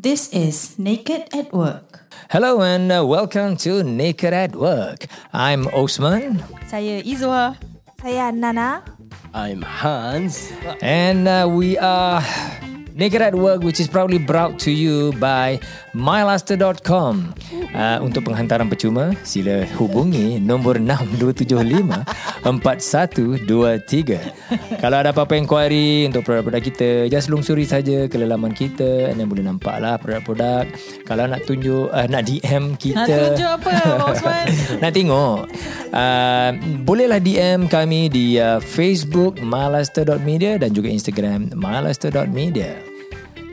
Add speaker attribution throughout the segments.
Speaker 1: This is Naked at Work.
Speaker 2: Hello and uh, welcome to Naked at Work. I'm Osman
Speaker 1: Saya Izwa.
Speaker 3: Saya Nana.
Speaker 4: I'm Hans.
Speaker 2: and uh, we are Naked at Work which is proudly brought to you by myluster.com. Uh, untuk penghantaran percuma sila hubungi nombor 6275 4123. Kalau ada apa-apa inquiry untuk produk-produk kita just lungsuri saja ke laman kita and then boleh nampak lah produk-produk. Kalau nak tunjuk uh, nak DM kita
Speaker 1: Nak tunjuk apa, Osman?
Speaker 2: Nak tengok uh, Bolehlah DM kami Di uh, Facebook Malaster.media Dan juga Instagram Malaster.media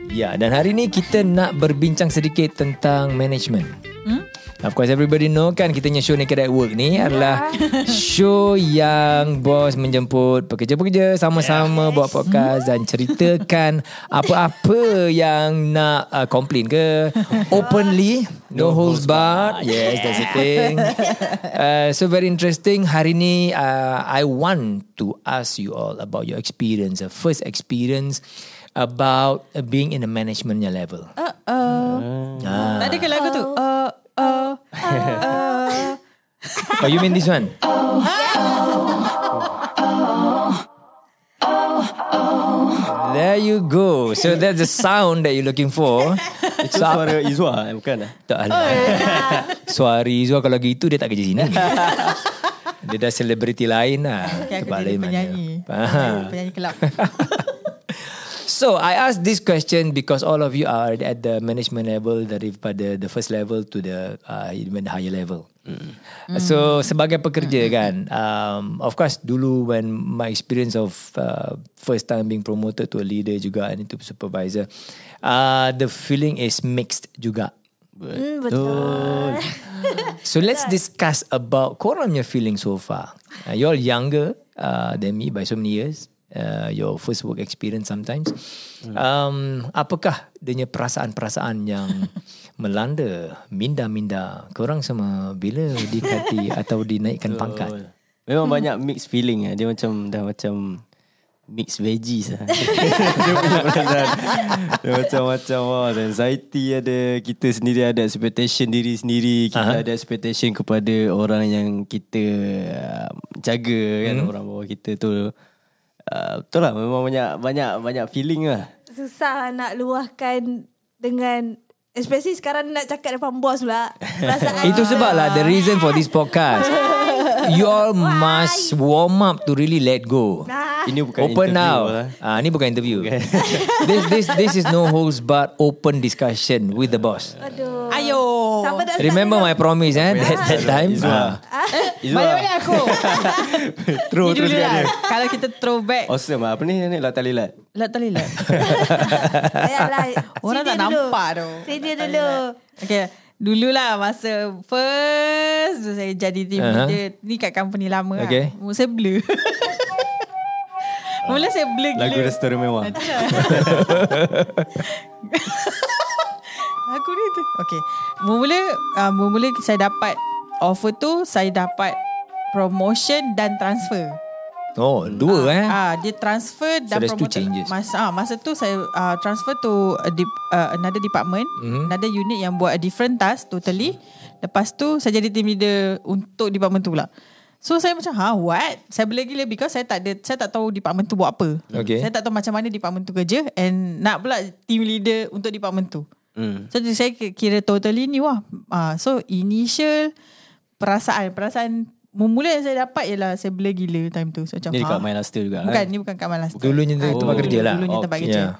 Speaker 2: Ya dan hari ni Kita nak berbincang sedikit Tentang management. Hmm? Of course everybody know kan Kitanya show Naked at Work ni Adalah Show yang Bos menjemput Pekerja-pekerja Sama-sama buat podcast Dan ceritakan Apa-apa yang Nak uh, complain ke. Openly No holds barred. Yes that's the thing. Uh, So very interesting. Hari ni uh, I want to ask you all About your experience uh, First experience About uh, being in a managementnya level
Speaker 1: Uh, uh.
Speaker 2: ah.
Speaker 1: Tak ada ke lagu tu? Uh, uh, uh.
Speaker 2: Oh you mean this one? There you go. So that's the sound that you're looking for.
Speaker 4: Itu suara Izwa eh, bukan lah.
Speaker 2: Tak alah. Suara Izwa kalau gitu dia tak kerja sini. dia dah selebriti lain lah.
Speaker 1: Okay, aku
Speaker 2: Tempat
Speaker 1: jadi
Speaker 2: lain mana.
Speaker 1: penyanyi.
Speaker 2: Ah.
Speaker 1: Penyanyi kelab.
Speaker 2: So I asked this question because all of you are at the management level daripada the first level to the uh, even the higher level. Mm. So sebagai pekerja kan, um, of course dulu when my experience of uh, first time being promoted to a leader juga and to supervisor, uh, the feeling is mixed juga.
Speaker 3: Hmm, betul.
Speaker 2: So let's discuss about korang punya feeling so far. Uh, you're younger uh, than me by so many years. Uh, your first work experience sometimes. Um, apakah dia perasaan-perasaan yang melanda minda-minda korang semua bila dikati atau dinaikkan pangkat?
Speaker 4: Memang banyak mixed feeling lah. Dia macam dah macam mixed veggies lah. dia punya perasaan. Dia macam-macam wow. Ada anxiety ada. Kita sendiri ada expectation diri sendiri. Kita
Speaker 2: Aha.
Speaker 4: ada expectation kepada orang yang kita uh, jaga kan. Orang bawah kita tu. Uh, betul lah. Memang banyak banyak banyak feeling lah.
Speaker 3: Susah nak luahkan dengan Especially sekarang nak cakap depan bos pula. Perasaan
Speaker 2: Itu sebab lah the reason for this podcast. You all must warm up to really let go.
Speaker 4: Ini bukan
Speaker 2: open
Speaker 4: interview
Speaker 2: now.
Speaker 4: lah.
Speaker 2: Ah, ni bukan interview. this this this is no holds but open discussion with the boss.
Speaker 3: Aduh.
Speaker 1: Ayo.
Speaker 2: Remember my promise eh that, that time.
Speaker 4: Izwa.
Speaker 2: Ah.
Speaker 4: Izwa.
Speaker 1: Balik-balik aku.
Speaker 4: Throw terus kan
Speaker 1: lah.
Speaker 4: dia.
Speaker 1: Kalau kita throwback.
Speaker 4: Awesome lah. Apa ni? Ni latar lilat.
Speaker 1: Lat tali lat.
Speaker 3: Sayanglah.
Speaker 1: Orang tak nampak tu.
Speaker 3: Sini dulu.
Speaker 1: Okay. Dululah masa first tu saya jadi team
Speaker 2: Aha.
Speaker 1: leader. Ni kat company lama
Speaker 2: Okay.
Speaker 1: lah. Mula saya blur. Mula saya blur gila.
Speaker 4: Lagu restoran mewah.
Speaker 1: Aku ni tu. Okay. Mula uh, mula saya dapat offer tu saya dapat promotion dan transfer.
Speaker 2: Oh, dua eh.
Speaker 1: Ah, dia transfer dan
Speaker 2: there's two
Speaker 1: promoted.
Speaker 2: changes.
Speaker 1: Masa ah, masa tu saya uh, transfer to a dip, uh, another department,
Speaker 2: Mhm.
Speaker 1: mm-hmm. another unit yang buat a different task totally. Lepas tu saya jadi team leader untuk department tu pula. So saya macam ha what? Saya bela gila because saya tak ada saya tak tahu department tu buat apa.
Speaker 2: Okay.
Speaker 1: Saya tak tahu macam mana department tu kerja and nak pula team leader untuk department tu.
Speaker 4: Hmm.
Speaker 1: So saya kira totally ni wah. Ah, so initial perasaan perasaan Mula yang saya dapat ialah saya bela gila time tu. So, macam,
Speaker 4: Ni dekat
Speaker 1: ha?
Speaker 4: My Luster juga
Speaker 1: Bukan,
Speaker 4: kan?
Speaker 1: ni bukan kat Malastar.
Speaker 2: Dulunya tu tempat kerja lah.
Speaker 1: Dulunya tempat
Speaker 4: Okay.
Speaker 1: kerja.
Speaker 2: Yeah.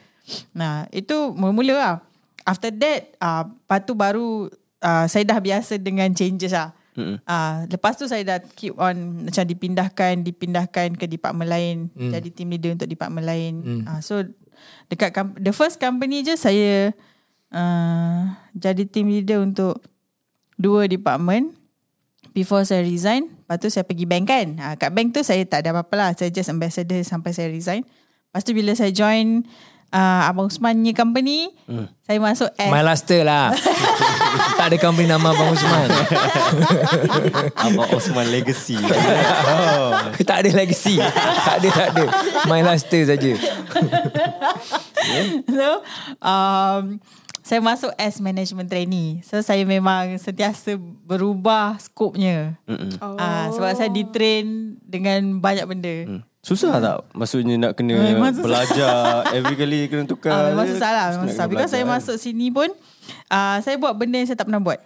Speaker 1: Nah, itu mula-mula lah. After that, uh, lepas tu baru uh, saya dah biasa dengan changes lah.
Speaker 4: Mm-mm.
Speaker 1: Uh, lepas tu saya dah keep on macam dipindahkan, dipindahkan ke department lain.
Speaker 2: Hmm.
Speaker 1: Jadi team leader untuk department lain. Uh, so dekat com- the first company je saya uh, jadi team leader untuk dua department before saya resign. Lepas tu saya pergi bank kan. Ha, kat bank tu saya tak ada apa-apa lah. Saya just ambassador sampai saya resign. Lepas tu bila saya join uh, Abang Usman punya company
Speaker 2: Hmm.
Speaker 1: Saya masuk as
Speaker 2: My Luster lah. tak ada company nama Abang Usman.
Speaker 4: Abang Osman Legacy. oh.
Speaker 2: tak ada legacy. tak ada, tak ada. My Luster saja.
Speaker 1: So um, Saya masuk as management trainee So saya memang sentiasa berubah skopnya
Speaker 3: Oh.
Speaker 1: Ah, Sebab saya ditrain dengan banyak benda
Speaker 4: Hmm. Susah tak? Maksudnya nak kena
Speaker 1: Memang susah.
Speaker 4: belajar every kali kena tukar.
Speaker 1: Ah, memang susah lah Memang susah Because saya masuk sini pun uh, Saya buat benda yang saya tak pernah buat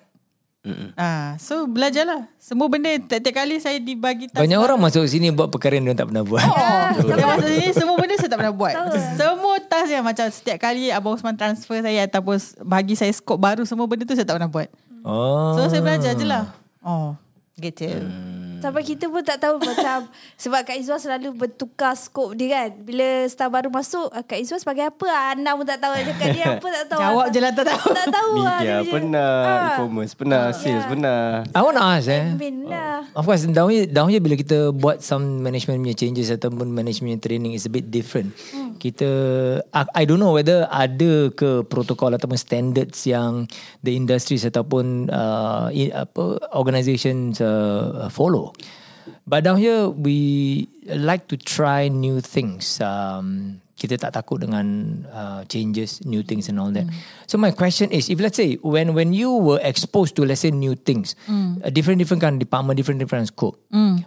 Speaker 1: Ah, So belajarlah. Semua benda Tiap-tiap kali saya dibagi task
Speaker 2: Banyak orang masuk sini buat perkara yang dia tak pernah buat.
Speaker 1: Oh, saya masuk sini Semua benda saya tak pernah buat. Semua task yang macam Setiap kali Abang Osman transfer saya Ataupun bagi saya skop baru Semua benda tu saya tak pernah buat.
Speaker 2: Oh.
Speaker 1: So saya belajar je lah. Oh Gitu
Speaker 3: Sampai kita pun tak tahu macam sebab Kak Izwa selalu bertukar skop dia kan. Bila staff baru masuk, ah, Kak Izwa sebagai apa? Ah, Ana pun tak tahu cakap dia apa tak tahu.
Speaker 1: Jawab je lah tak tahu
Speaker 3: Tak tahu lah.
Speaker 4: Media
Speaker 3: dia
Speaker 4: pernah,
Speaker 3: Ah,
Speaker 4: e-commerce pernah, sales pernah.
Speaker 2: I want to ask eh.
Speaker 3: Lah.
Speaker 2: Of course down here, down here bila kita buat some management punya changes ataupun management training is a bit different. Hmm. Kita I, I don't know whether ada ke protokol ataupun standards yang the industries ataupun uh, apa organizations uh, follow. But down here we like to try new things. Um, kita tak takut dengan uh, changes, new things and all that. So my question is, if let's say when when you were exposed to let's say new things, a different different kind of department, different different scope,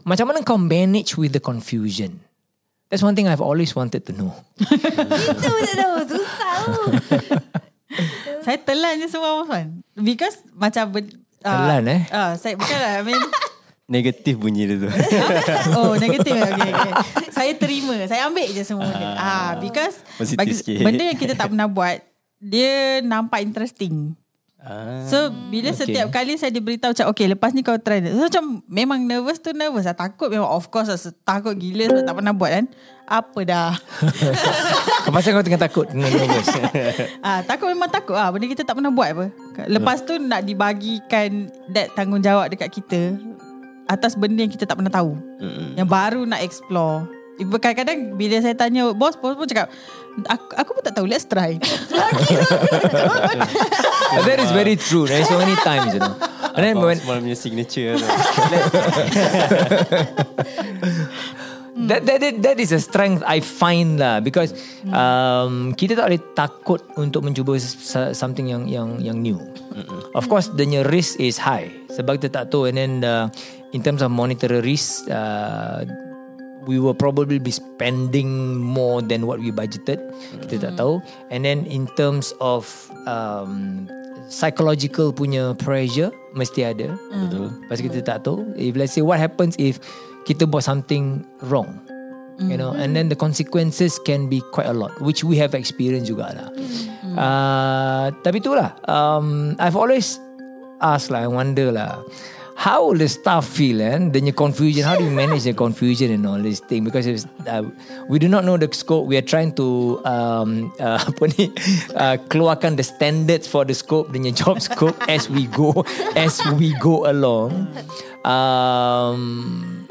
Speaker 2: macam mana kau manage with the confusion? That's one thing I've always wanted to know.
Speaker 3: Itu. Susah tu.
Speaker 1: Saya telan je semua Because macam ah,
Speaker 2: Telan, eh?
Speaker 1: ah, Saya bukan lah I mean
Speaker 4: Negatif bunyi dia tu.
Speaker 1: Oh negatif okay, okay. Saya terima Saya ambil je semua benda ah, Because bagi,
Speaker 4: sikit.
Speaker 1: Benda yang kita tak pernah buat Dia nampak interesting
Speaker 4: Ah.
Speaker 1: So bila
Speaker 2: Okay.
Speaker 1: setiap kali saya diberitahu macam okay lepas ni kau try so, macam memang nervous tu nervous lah takut memang of course lah takut gila sebab tak pernah buat kan apa dah
Speaker 2: pasal kau tengah takut nervous.
Speaker 1: ah, takut memang takut ah benda kita tak pernah buat apa lepas tu nak dibagikan that tanggungjawab dekat kita atas benda yang kita tak pernah tahu
Speaker 4: Mm-mm.
Speaker 1: yang baru nak explore kadang-kadang bila saya tanya bos, bos pun cakap aku, aku pun tak tahu, let's try.
Speaker 2: That is very true. There's so many times, you know. And then when
Speaker 4: Osman punya signature tu.
Speaker 2: that, that that that is a strength I find lah because um, kita tak boleh takut untuk mencuba something yang yang yang new. Of course, the risk is high sebab kita tak tahu and then uh, in terms of monetary risk. Uh, we will probably be spending more than what we budgeted. Kita tak tahu. And then in terms of um, psychological punya pressure mesti ada. Betul. Pasal kita tak tahu. If let's say what happens if kita buat something wrong. You know, and then the consequences can be quite a lot, which we have experienced juga lah. Uh, tapi itulah, um, I've always asked lah, I wonder lah, how the staff feel and then your confusion how do you manage the confusion and all this thing? Because it's, uh, we do not know the scope. We are trying to um, uh, apa ni uh, keluarkan the standards for the scope your job scope as we go as we go along. Um,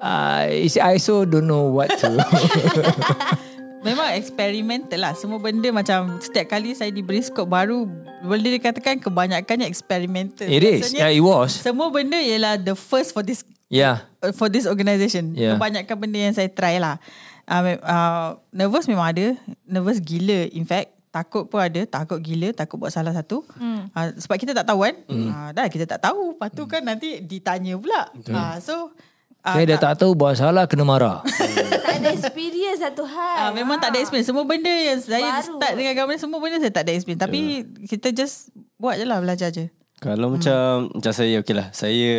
Speaker 2: I, I also don't know what to
Speaker 1: Memang experimental lah Semua benda macam Setiap kali saya diberi skop baru Boleh dikatakan kebanyakannya experimental
Speaker 2: it is yeah it was
Speaker 1: Semua benda ialah the first for this
Speaker 2: yeah
Speaker 1: for this organisation.
Speaker 2: Yeah.
Speaker 1: Kebanyakan benda yang saya try lah. Uh, uh, nervous memang ada. Nervous gila in fact. Takut pun ada. Takut gila. Takut buat salah satu. Hmm. Uh, sebab kita tak tahu kan. Hmm. Uh, dah kita tak tahu. Lepas tu kan nanti ditanya pula. Uh, so. Uh,
Speaker 2: saya dah tak tahu buat salah kena marah
Speaker 3: Tak ada experience satu hal.
Speaker 1: Ah, memang tak ada experience. Semua benda yang saya
Speaker 3: Baru.
Speaker 1: start dengan gambar semua benda saya tak ada experience. Tapi kita just buat je lah belajar je.
Speaker 4: Kalau macam macam saya okey lah. Saya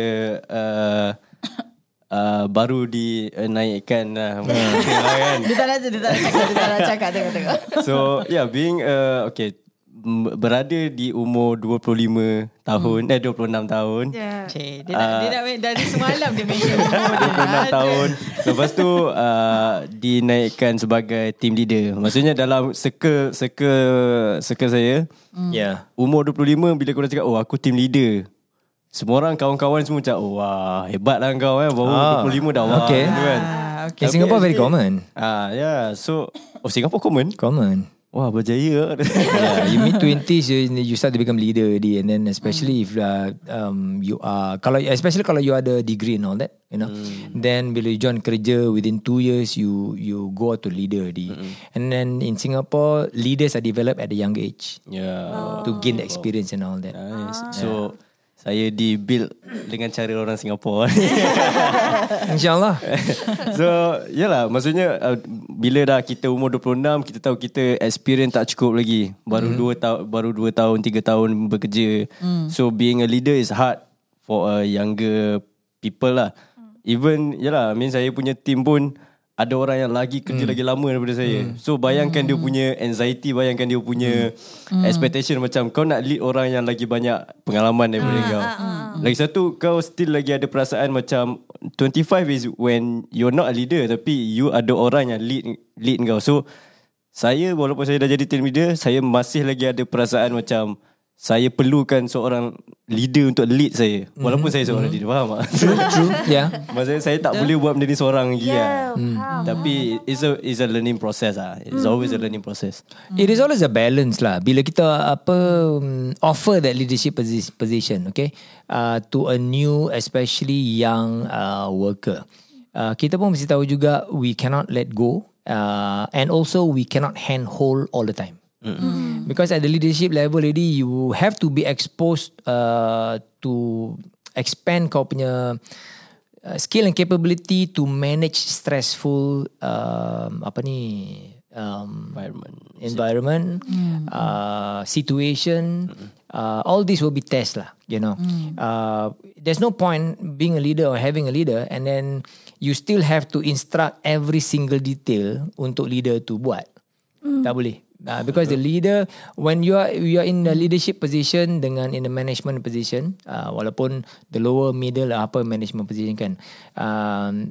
Speaker 4: uh, uh, baru dinaikkan lah. kan.
Speaker 1: Dia tak nak dia tak nak cakap, dia tak nak cakap tengok tengok.
Speaker 4: So yeah being uh, okay berada di umur 25 tahun eh 26 tahun.
Speaker 3: Yeah.
Speaker 1: Cik, dia nak, dia nak dari semalam dia mention.
Speaker 4: 26 tahun Lepas tu uh, Dinaikkan sebagai Team leader Maksudnya dalam Circle Circle Circle saya
Speaker 2: yeah
Speaker 4: Umur 25 Bila korang cakap Oh aku team leader Semua orang kawan-kawan semua macam Oh wah Hebat lah kau eh Baru
Speaker 2: Ah,
Speaker 4: 25 dah wah
Speaker 2: okay.
Speaker 4: gitu kan.
Speaker 1: Ah,
Speaker 2: In Singapore very common.
Speaker 4: Ah, yeah. So, oh Singapore common?
Speaker 2: Common.
Speaker 4: Wah, berjaya.
Speaker 2: yeah, you mid twenties, you you start to become leader already, and then especially if uh, um you are kalau especially kalau you ada degree and all that, you know, then bila you join kerja within two years, you you go out to leader already, and then in Singapore, leaders are developed at a young age
Speaker 4: yeah.
Speaker 2: to gain the experience and all that.
Speaker 4: Nice. So, saya di build dengan cara orang Singapore.
Speaker 2: Insyaallah.
Speaker 4: so, yalah, maksudnya uh, bila dah kita umur 26, kita tahu kita experience tak cukup lagi. Baru
Speaker 2: Hmm.
Speaker 4: 2 tahun baru 2 tahun, 3 tahun bekerja. So, being a leader is hard for a younger people lah. Even yalah, I mean saya punya team pun ada orang yang lagi kerja
Speaker 2: Hmm.
Speaker 4: lagi lama daripada saya. So bayangkan dia punya anxiety, bayangkan dia punya
Speaker 2: Hmm.
Speaker 4: expectation macam kau nak lead orang yang lagi banyak pengalaman daripada kau. Lagi satu kau still lagi ada perasaan macam 25 is when you're not a leader tapi you ada orang yang lead lead kau. So saya walaupun saya dah jadi team leader, saya masih lagi ada perasaan macam saya perlukan seorang leader untuk lead saya. Walaupun saya seorang leader, faham tak?
Speaker 2: True, true. Yeah.
Speaker 4: Maksudnya saya tak boleh buat benda ni seorang lagi
Speaker 3: Yeah,
Speaker 4: lah.
Speaker 3: faham.
Speaker 4: Tapi it's a it's a learning process ah. It's always a learning process.
Speaker 2: It is always a balance lah. Bila kita apa um, offer that leadership posi- position, okay, uh, to a new, especially young uh, worker, uh, kita pun mesti tahu juga we cannot let go, uh, and also we cannot handhold all the time. Because at the leadership level already you have to be exposed uh, to expand kau punya uh, skill and capability to manage stressful um, apa ni um,
Speaker 4: Environment.
Speaker 2: environment uh, situation. Uh, all this will be test lah you know. Uh, there's no point being a leader or having a leader and then you still have to instruct every single detail untuk leader tu buat. Tak boleh Uh, because the leader when you are you are in the leadership position dengan in the management position uh, walaupun the lower middle apa management position kan um,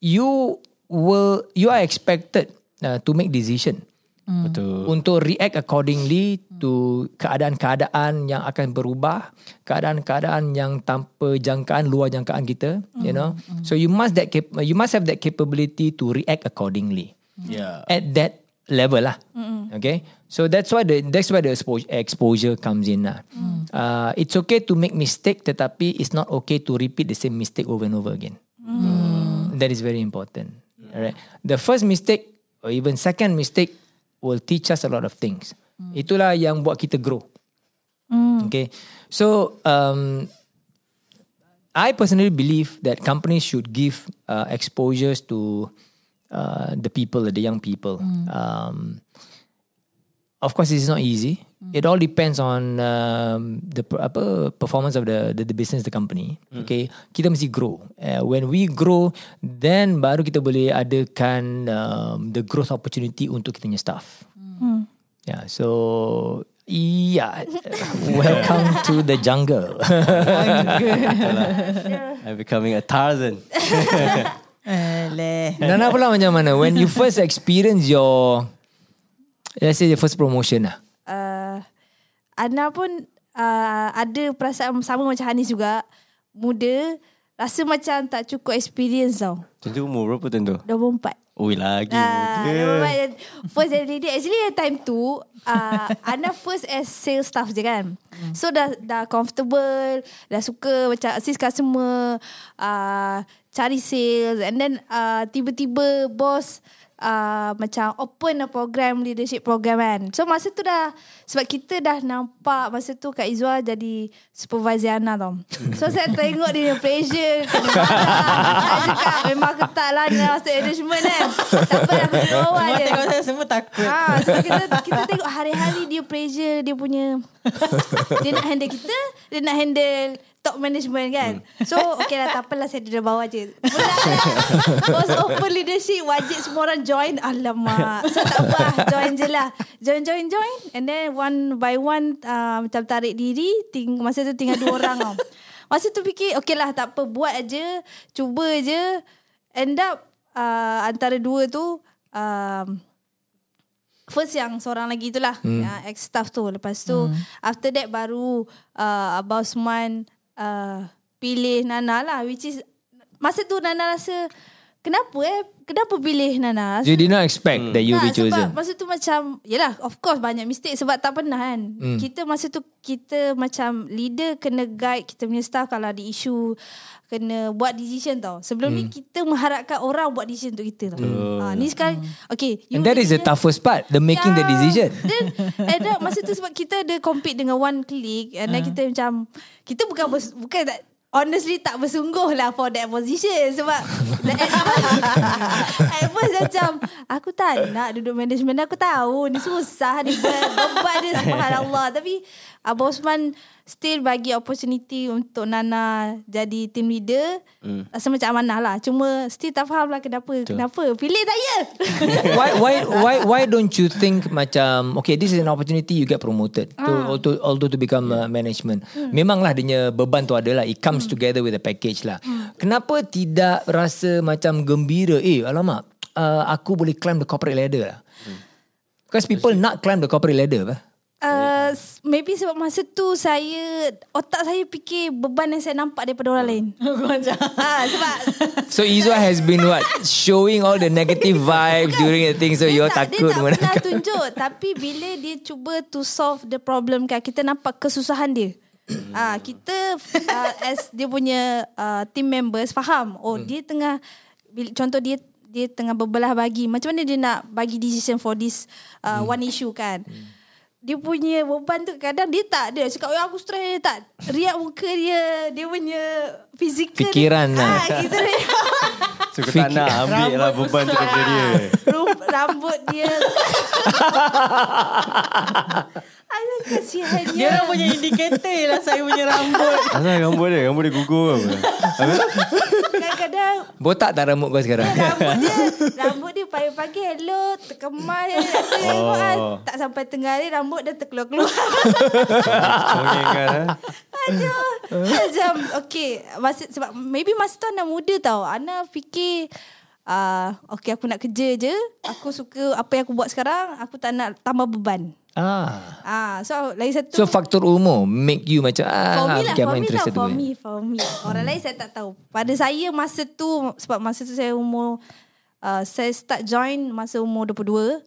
Speaker 2: you will you are expected uh, to make decision
Speaker 4: Betul.
Speaker 2: untuk react accordingly to keadaan-keadaan yang akan berubah, keadaan-keadaan yang tanpa jangkaan luar jangkaan kita, you know. So you must that cap- you must have that capability to react accordingly
Speaker 4: Yeah.
Speaker 2: at that level lah. Okay, so that's why the that's why the exposure, exposure comes in lah. Uh, it's okay to make mistake, tetapi it's not okay to repeat the same mistake over and over again. That is very important. Alright, the first mistake or even second mistake will teach us a lot of things. Itulah yang buat kita grow. Okay, so um, I personally believe that companies should give uh, exposures to uh, the people, the young people. Um, of course, it's not easy. It all depends on um, the apa performance of the, the the business, the company. Okay, kita mesti grow. Uh, when we grow, then baru kita boleh adakan um, the growth opportunity untuk kita punya staff. Yeah, so yeah, welcome to the jungle.
Speaker 4: I'm becoming a Tarzan.
Speaker 1: Alah.
Speaker 2: Nana pula macam mana? When you first experience your, let's say the first promotion lah.
Speaker 3: uh, Ana pun uh, ada perasaan sama macam Hanis juga. Muda, rasa macam tak cukup experience tau.
Speaker 4: Tentu umur berapa tentu?
Speaker 3: 24.
Speaker 4: Ui lagi.
Speaker 3: Ah, uh, first jadi dia actually at time tu uh, Ana first as sales staff je kan. So dah dah comfortable, dah suka macam assist customer, uh, cari sales and then uh, tiba-tiba bos uh, macam open a program leadership program kan. So masa tu dah sebab kita dah nampak masa tu Kak Izwa jadi supervisor Ana tau. So saya tengok dia punya pressure. Saya cakap memang ketat lah dia masuk management kan. Tak apa aku duduk je.
Speaker 1: tengok saya semua takut.
Speaker 3: Ha, so kita kita tengok hari-hari dia pressure dia punya dia nak handle kita, dia nak handle top management kan. So okay lah tak apalah saya duduk bawah je. Bos open leadership wajib semua orang join. Alamak. So tak apa join je lah. Join join join and then one by one uh, macam tarik diri ting masa tu tinggal dua orang tau. Masa tu fikir okay lah tak apa buat aja, cuba je. End up uh, antara dua tu um, First yang seorang lagi itulah hmm. Yang ex-staff tu Lepas tu hmm. After that baru uh, Abang Osman uh, Pilih Nana lah Which is Masa tu Nana rasa kenapa eh? Kenapa pilih Nana?
Speaker 2: You did not expect that you'll be
Speaker 3: Tak,
Speaker 2: chosen.
Speaker 3: Sebab masa tu macam Yelah of course banyak mistake Sebab tak pernah kan hmm. Kita masa tu Kita macam Leader kena guide Kita punya staff Kalau ada isu Kena buat decision tau Sebelum
Speaker 2: Hmm.
Speaker 3: ni Kita mengharapkan orang Buat decision untuk kita tau ha, Ni sekarang Okay you
Speaker 2: And that is the
Speaker 3: decision-
Speaker 2: toughest part, the making the
Speaker 3: Ya.
Speaker 2: decision.
Speaker 3: Then and then, masa tu sebab kita ada compete dengan one click and then
Speaker 2: Hmm.
Speaker 3: kita macam kita bukan bukan tak honestly tak bersungguh lah for that position sebab at first, at first macam aku tak nak duduk management aku tahu ni susah ni be- beban dia subhanallah. Tapi Abang Osman still bagi opportunity untuk Nana jadi team leader.
Speaker 2: Hmm.
Speaker 3: rasa macam amanah lah. Cuma still tak faham lah kenapa. Kenapa? Pilih saya
Speaker 2: why why why why don't you think macam okay this is an opportunity you get promoted to although although to become uh, management. Memanglah dia beban tu adalah it comes together with a package lah. Kenapa tidak rasa macam gembira? Eh alamak uh, aku boleh climb the corporate ladder lah. Because people not climb the corporate ladder apa
Speaker 3: Uh, maybe sebab masa tu saya otak saya fikir beban yang saya nampak daripada orang lain.
Speaker 1: Macam
Speaker 3: ah sebab
Speaker 2: so Izwa has been what? Showing all the negative vibes during the thing so
Speaker 3: dia
Speaker 2: you're
Speaker 3: tak,
Speaker 2: takut
Speaker 3: dia tak pernah tunjuk. Tapi bila dia cuba to solve the problem kan kita nampak kesusahan dia. Ah kita uh, as dia punya uh, team members faham oh dia tengah contoh dia dia tengah berbelah bagi. Macam mana dia nak bagi decision for this uh, one issue kan. Dia punya beban tu kadang dia tak ada. Cakap oh, aku stres dia tak. Riak muka dia dia punya fizikal
Speaker 2: Fikiran
Speaker 3: dia,
Speaker 2: lah.
Speaker 3: ah, kita
Speaker 4: So kau tak nak ambil lah beban tu daripada dia.
Speaker 3: Rum- rambut dia Alah kasihan
Speaker 1: Dia orang punya indikator Ialah saya punya rambut
Speaker 4: Asal rambut dia? Rambut dia gugur apa?
Speaker 3: Kadang-kadang
Speaker 2: botak tak rambut kau sekarang
Speaker 3: Rambut dia Rambut dia pagi-pagi Hello Terkemas oh.
Speaker 4: Oh.
Speaker 3: Tak sampai tengah hari Rambut dah terkeluar-keluar
Speaker 4: kan ha?
Speaker 3: Aduh Macam Okay masa, Sebab maybe masa tu Ana muda tau Ana fikir uh, Okay aku nak kerja je Aku suka Apa yang aku buat sekarang Aku tak nak tambah beban
Speaker 2: ah
Speaker 3: Ah, so lagi satu
Speaker 2: So faktor umur make you macam ah
Speaker 3: For me lah,
Speaker 2: okay,
Speaker 3: for me lah,
Speaker 2: interested
Speaker 3: for me, for me. Orang lain saya tak tahu. Pada saya masa tu, sebab masa tu saya umur, uh, saya start join masa umur 22.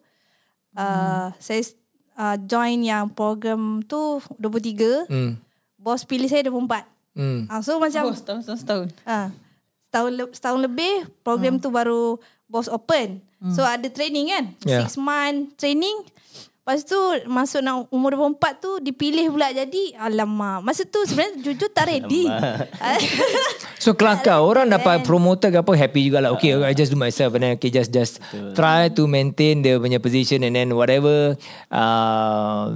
Speaker 3: Uh, Saya uh, join yang program tu 23.
Speaker 2: Hmm.
Speaker 3: Bos pilih saya 24.
Speaker 2: Hmm.
Speaker 3: Uh, so macam,
Speaker 1: Oh setahun setahun, setahun.
Speaker 3: uh, setahun, le- setahun lebih, program tu baru bos open. So ada training kan?
Speaker 2: Yeah.
Speaker 3: Six month training. Lepas tu masuk nak umur 24 tu dipilih pula jadi alamak. Masa tu sebenarnya jujur tak ready.
Speaker 2: So kelakar orang dapat promoter ke apa happy juga lah. Okay, I just do myself and then okay just just try to maintain the punya position and then whatever uh,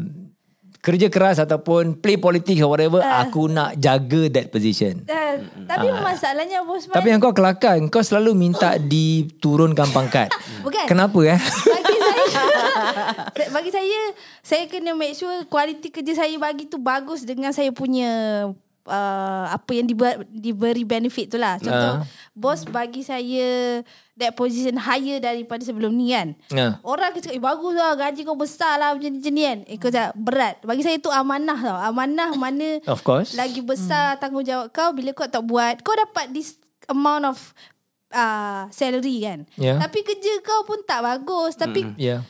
Speaker 2: kerja keras ataupun play politics or whatever aku nak jaga that position.
Speaker 3: Uh, tapi masalahnya bos
Speaker 2: Tapi yang kau kelakar Kau selalu minta diturunkan pangkat
Speaker 3: Bukan.
Speaker 2: Kenapa eh
Speaker 3: bagi saya bagi saya saya kena make sure kualiti kerja saya bagi tu bagus dengan saya punya uh, apa yang dibuat diberi benefit tu lah. Contoh
Speaker 2: Ah.
Speaker 3: Bos bagi saya that position higher daripada sebelum ni kan.
Speaker 2: Ah.
Speaker 3: Orang cakap, eh, bagus lah gaji kau besar lah macam ni macam ni kan. Eh kau cakap berat. Bagi saya tu amanah tau. Amanah mana
Speaker 2: Of course
Speaker 3: lagi besar tanggungjawab kau bila kau tak buat kau dapat this amount of uh, salary kan
Speaker 2: Yeah.
Speaker 3: tapi kerja kau pun tak bagus tapi
Speaker 2: Yeah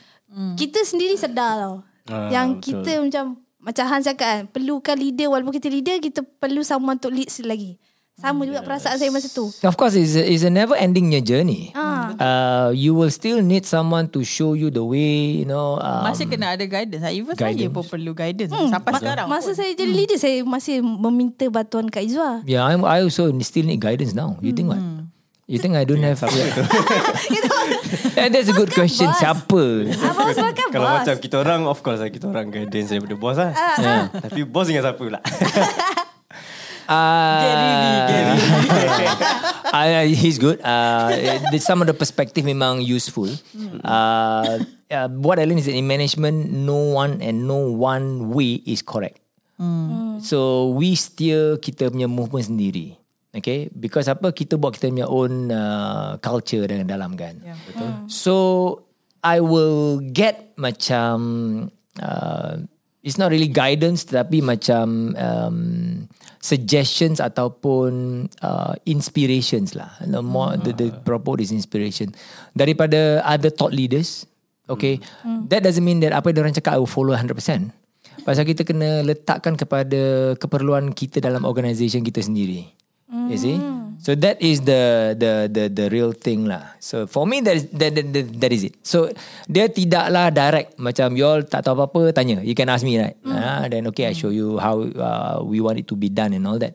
Speaker 3: kita sendiri sedar tau
Speaker 4: Ah,
Speaker 3: yang
Speaker 4: betul.
Speaker 3: kita macam macam Han cakap kan perlukan leader walaupun kita leader kita perlu someone untuk lead lagi sama juga perasaan saya masa tu.
Speaker 2: Of course it's a, it's a never ending journey.
Speaker 3: Ah.
Speaker 2: uh, You will still need someone to show you the way You know um,
Speaker 1: Masih kena ada guidance. Even saya
Speaker 2: guidance.
Speaker 1: pun perlu guidance. Sampai sekarang
Speaker 3: masa
Speaker 1: pun.
Speaker 3: saya jadi leader saya masih meminta bantuan Kak Izwa.
Speaker 2: Yeah I'm, I also still need guidance now. You think what? You think I don't have Eh, That's a good question.
Speaker 3: bos.
Speaker 2: Siapa?
Speaker 3: Abang Osman kan
Speaker 4: Kalau macam kita orang Of course lah Kita orang guidance daripada bos lah.
Speaker 2: Yeah.
Speaker 4: Tapi bos dengan siapa pula
Speaker 2: Uh,
Speaker 1: ready, get ready.
Speaker 2: uh, he's good. Uh, some of the perspective memang useful. Uh, uh, what I learned is that in management, no one and no one way is correct. So we steer kita punya movement sendiri. Okay, because apa kita buat kita punya own uh, culture dalam dalam kan.
Speaker 1: Yeah.
Speaker 2: So I will get macam uh, it's not really guidance tapi macam um, suggestions ataupun uh, inspirations lah. The more the, the proper word is inspiration daripada other thought leaders. Okay, that doesn't mean that apa yang orang cakap I will follow 100%. Pasal kita kena letakkan kepada keperluan kita dalam organisation kita sendiri. You see? So that is the the the the real thing lah. So for me that is, that, that, that, that is it. So dia tidaklah direct macam you all tak tahu apa-apa tanya. You can ask me right. Ah then okay I show you how uh, we want it to be done and all that.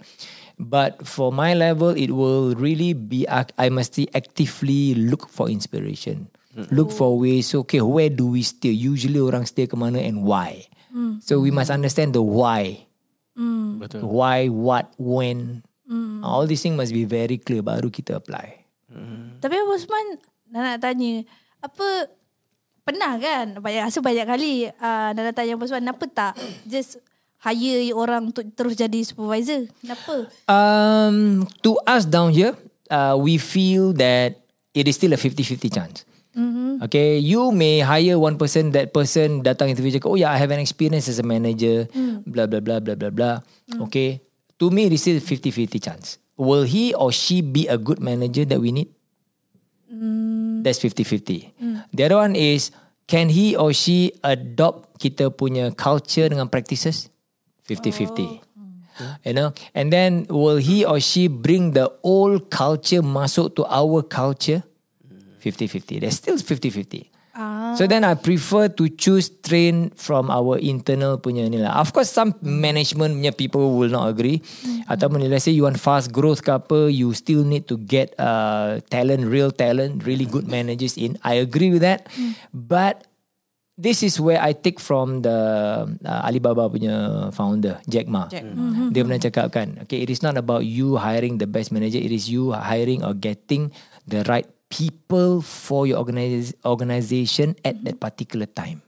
Speaker 2: But for my level it will really be I must actively look for inspiration. Look for ways okay where do we stay? Usually orang stay ke mana and why. So we must understand the why.
Speaker 4: Betul.
Speaker 2: Why, what, when. All these things must be very clear baru kita apply.
Speaker 3: Tapi Abang Osman nak, nak tanya apa pernah kan banyak rasa banyak kali uh, nak tanya Abang Osman kenapa tak just hire orang untuk terus jadi supervisor kenapa
Speaker 2: Um, to us down here, uh, we feel that it is still a 50-50 chance. Okay, you may hire one person, that person datang interview cakap, oh yeah, I have an experience as a manager, blah, blah, blah, blah, blah, blah. Okay, to me, it is still 50-50 chance. Will he or she be a good manager that we need? That's 50-50. The other one is, can he or she adopt kita punya culture dengan practices? 50-50. You know, and then will he or she bring the old culture masuk to our culture? 50-50. There's still 50-50. So then I prefer to choose train from our internal punya ni lah. Of course some management punya people will not agree. Ataupun let's say you want fast growth ke apa, you still need to get uh, talent, real talent, really good managers in. I agree with that. But this is where I take from the uh, Alibaba punya founder Jack Ma.
Speaker 1: Jack.
Speaker 2: Dia pernah cakap kan, okay, it is not about you hiring the best manager, it is you hiring or getting the right people for your organiz- organization at that particular time.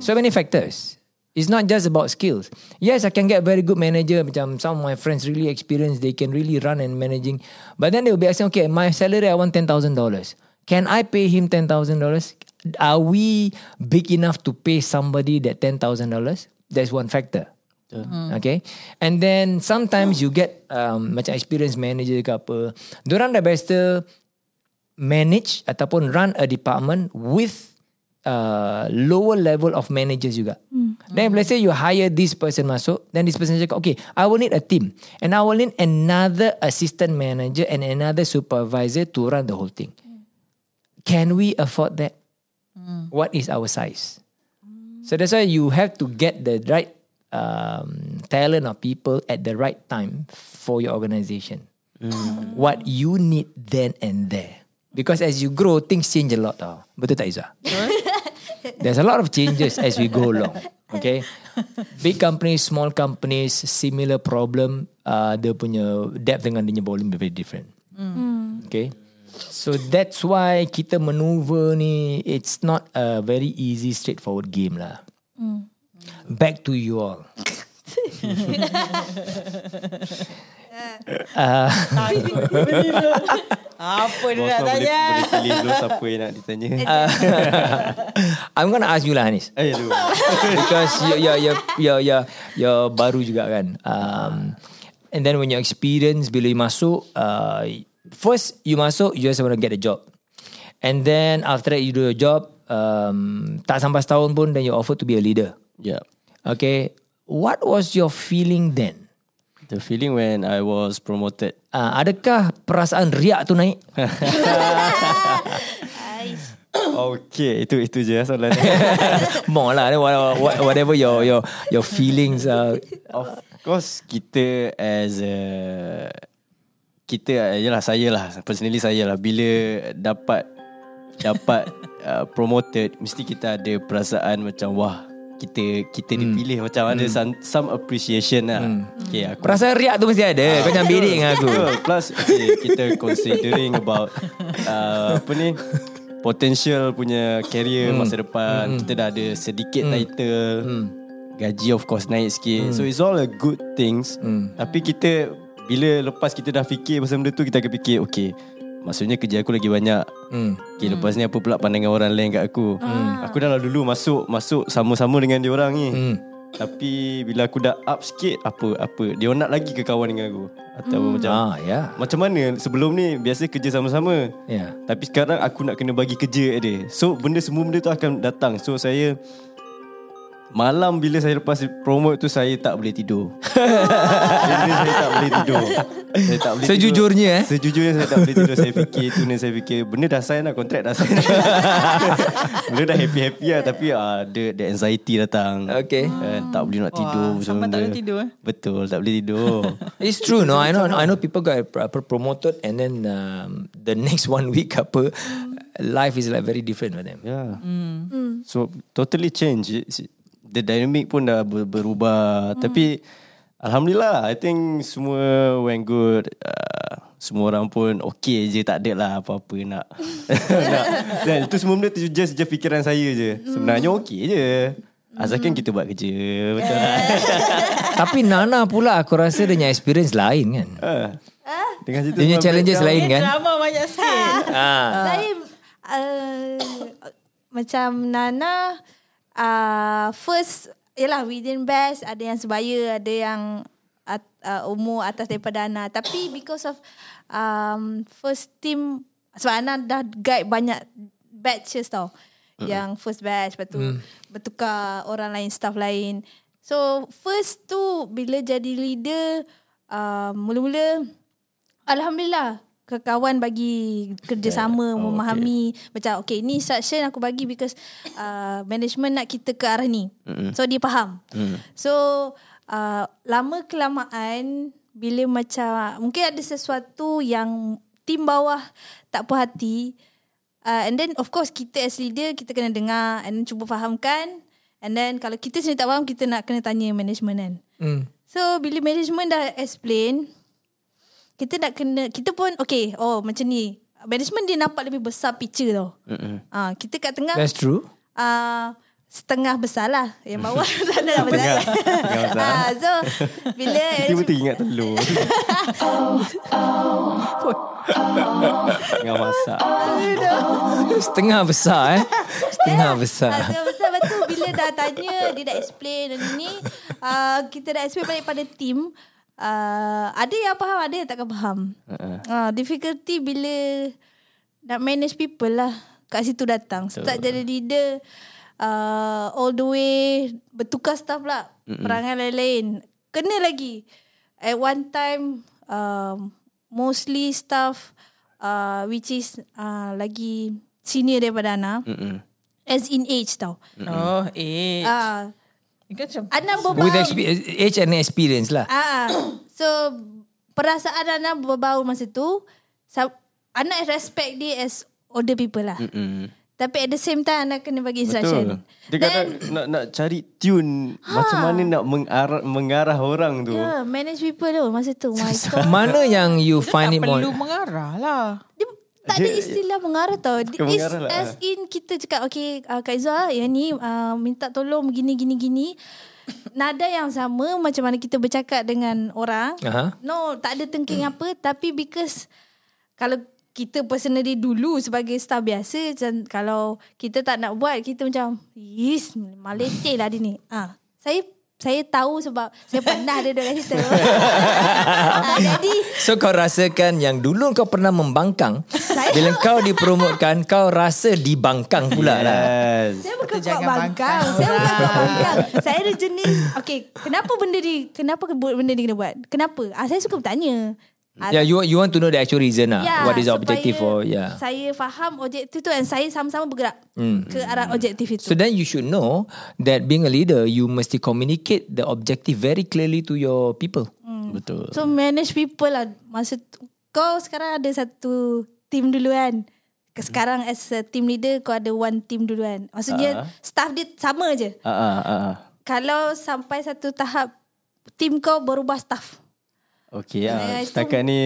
Speaker 2: So many factors. It's not just about skills. Yes, I can get very good manager. Macam some of my friends really experienced, they can really run and managing. But then they will be asking, okay, my salary I want ten thousand dollars. Can I pay him ten thousand dollars? Are we big enough to pay somebody that ten thousand dollars? That's one factor. Okay And then Sometimes you get um, Macam experienced manager ke apa Diorang dah biasa Manage Ataupun run a department With uh, Lower level of managers juga Then let's say you hire this person masuk Then this person cakap Okay I will need a team And I will need another assistant manager And another supervisor To run the whole thing Can we afford that? What is our size? So that's why you have to get the right um, talent of people at the right time for your organization. What you need then and there. Because as you grow, things change a lot. Tau. Betul tak Izzah? There's a lot of changes as we go along. Okay, big companies, small companies, similar problem. Uh, dia punya depth dengan dia punya volume very different. Okay. So that's why kita maneuver ni it's not a very easy straightforward game lah. Back to you all. Uh,
Speaker 1: Apa dia
Speaker 4: Bos
Speaker 1: nak
Speaker 4: boleh,
Speaker 1: tanya?
Speaker 4: boleh pilih dulu siapa yang nak ditanya.
Speaker 2: I'm gonna ask you lah Hanis.
Speaker 4: Eh, aduh.
Speaker 2: Because you you you you you you baru juga kan. Um, and then when you experience bila you masuk, uh, first you masuk you just want to get a job, and then after that you do your job, um, tak sampai setahun pun then you offered to be a leader.
Speaker 4: Yeah.
Speaker 2: Okay, what was your feeling then?
Speaker 4: The feeling when I was promoted.
Speaker 2: Uh, adakah perasaan riak tu naik?
Speaker 4: Okay, itu itu je soalan.
Speaker 2: More lah, what- what- whatever your your your feelings are.
Speaker 4: of course kita as a kita yalah saya lah personally saya lah bila dapat dapat uh, promoted mesti kita ada perasaan macam wah kita kita dipilih macam ada some, some appreciation lah. Okay, aku
Speaker 2: Perasaan riak tu mesti ada. Kau jangan bedek dengan aku.
Speaker 4: Plus okay, kita considering about uh, apa ni potential punya career masa depan. Kita dah ada sedikit title. Gaji of course naik sikit. So it's all a good things. Tapi kita bila lepas kita dah fikir pasal benda tu kita akan fikir okay Maksudnya kerja aku lagi banyak.
Speaker 2: Hmm.
Speaker 4: Okay lepas ni apa pula pandangan orang lain kat aku? Aku dah lah dulu masuk Masuk sama-sama dengan dia orang ni.
Speaker 2: Hmm.
Speaker 4: Tapi bila aku dah up sikit Apa apa Dia nak lagi ke kawan dengan aku? Atau macam
Speaker 2: Ah, ya.
Speaker 4: Macam mana? Sebelum ni Biasa kerja sama-sama.
Speaker 2: Ya.
Speaker 4: Tapi sekarang aku nak kena bagi kerja kat dia So benda semua benda tu akan datang. So saya Malam bila saya lepas promote tu Saya tak boleh tidur Bila saya tak boleh tidur Saya tak boleh
Speaker 2: Sejujurnya,
Speaker 4: tidur.
Speaker 2: eh?
Speaker 4: Sejujurnya saya tak boleh tidur Saya fikir tu ni Saya fikir Benda dah sign lah Kontrak dah sign Benda dah happy-happy lah Tapi uh, the, the anxiety datang
Speaker 2: Okay.
Speaker 4: uh, Tak boleh nak tidur
Speaker 1: Wah, sampai tak
Speaker 4: benda.
Speaker 1: boleh tidur, eh?
Speaker 4: Betul tak boleh tidur
Speaker 2: It's true, no. I know, I know people got promoted, and then um, the next one week, apa, life is like very different for them.
Speaker 4: Yeah. So totally change. The dynamic pun dah ber- berubah. Tapi alhamdulillah, I think semua went good. Uh, semua orang pun okay je, tak ada lah apa-apa nak. nak. Dan itu semua benda tu just je fikiran saya je. Sebenarnya okay je. Asalkan kita buat kerja. Betul tak?
Speaker 2: Tapi Nana pula aku rasa dia punya experience lain kan.
Speaker 4: Ah. Dengan cerita
Speaker 2: Dia punya challenges lain kan.
Speaker 1: Drama banyak sikit.
Speaker 2: Ah.
Speaker 3: Saya uh, macam Nana uh, first yalah within best ada yang sebaya, ada yang at, uh, umur atas daripada Ana. Tapi because of um, first team sebab Ana dah guide banyak batches tau. Uh-huh. Yang first batch lepas tu hmm. bertukar orang lain staff lain. So first tu bila jadi leader uh, mula-mula Alhamdulillah kawan bagi kerjasama oh, memahami okay. macam okay ni instruction aku bagi because uh, management nak kita ke arah ni. Mm-hmm. So dia faham. Mm. So uh, lama kelamaan bila macam mungkin ada sesuatu yang tim bawah tak puas hati uh, and then of course kita as leader kita kena dengar and then cuba fahamkan and then kalau kita sendiri tak faham kita nak kena tanya management kan.
Speaker 2: Hmm.
Speaker 3: So bila management dah explain kita nak kena kita pun okay oh macam ni management dia nampak lebih besar picture tau.
Speaker 4: Mm-mm.
Speaker 3: Ah kita kat tengah
Speaker 2: That's true.
Speaker 3: ah setengah besar lah yang bawah tak ada lah besar.
Speaker 4: Setengah besar.
Speaker 3: ah so bila
Speaker 4: Tiba-tiba teringat telur. Tengah masak.
Speaker 2: Setengah besar eh. Setengah besar.
Speaker 3: Ah, Setengah besar Lepas tu bila dah tanya Dia dah explain dan ini uh, Kita dah explain balik pada team uh, Ada yang faham Ada yang takkan faham
Speaker 4: Uh-uh.
Speaker 3: uh, Difficulty bila Nak manage people lah Kat situ datang Start jadi leader uh, All the way Bertukar staff lah Mm-mm. Perangai lain-lain Kena lagi At one time um, Mostly staff uh, Which is uh, Lagi Senior daripada Ana
Speaker 4: Mm-mm.
Speaker 3: As in age tau
Speaker 1: Oh, eh.
Speaker 3: Ah,
Speaker 1: Kan
Speaker 3: Ana
Speaker 2: With
Speaker 3: berbau
Speaker 2: expe- age and experience lah.
Speaker 3: ah, So Perasaan Ana berbau masa tu Ana respect dia as Older people lah
Speaker 4: Mm-mm.
Speaker 3: Tapi at the same time Ana kena bagi instruction
Speaker 4: Betul. Dia kadang nak nak cari tune ha. macam mana nak mengarah mengarah orang tu.
Speaker 3: Yeah, manage people tu masa tu.
Speaker 2: Mana yang you find it
Speaker 1: tak
Speaker 2: more
Speaker 1: perlu mengarah lah.
Speaker 3: Tak ada istilah mengarah tau.
Speaker 4: Bukan
Speaker 3: It's
Speaker 4: lah.
Speaker 3: as in kita cakap okay uh, Kak Izzah yang ni uh, minta tolong begini gini gini. Nada yang sama macam mana kita bercakap dengan orang.
Speaker 2: Aha.
Speaker 3: No, tak ada tengking apa tapi because kalau kita personally dulu sebagai staff biasa macam kalau kita tak nak buat kita macam is maleceh lah dia ni. Ah, saya saya tahu sebab saya pernah ada dekat situ. jadi
Speaker 2: So kau rasakan yang dulu kau pernah membangkang Bila kau dipromotkan Kau rasa dibangkang pula lah
Speaker 4: Yes.
Speaker 3: Saya bukan kuat
Speaker 1: jangan
Speaker 3: bangkang.
Speaker 1: bangkang
Speaker 3: Saya bukan kuat
Speaker 1: orang.
Speaker 3: bangkang. Saya ada jenis, okay, kenapa benda ni, kenapa benda ni kena buat? Kenapa? Ah, saya suka bertanya. Ah,
Speaker 2: Yeah, you you want to know the actual reason lah
Speaker 3: Ya,
Speaker 2: What is the objective for Yeah
Speaker 3: Saya faham objektif tu dan saya sama-sama bergerak
Speaker 2: Hmm.
Speaker 3: ke arah objektif itu.
Speaker 2: So then you should know That being a leader You mesti communicate The objective very clearly To your people
Speaker 4: Betul.
Speaker 3: So manage people lah masa tu. Kau sekarang ada satu team dulu kan. Ke Sekarang as a team leader kau ada one team dulu kan. Maksudnya
Speaker 4: Ah.
Speaker 3: staff dia sama je.
Speaker 4: Ah. ah.
Speaker 3: Kalau sampai satu tahap team kau berubah staff.
Speaker 4: Okey
Speaker 3: Ya,
Speaker 4: ah.
Speaker 3: itu-
Speaker 4: Setakat ni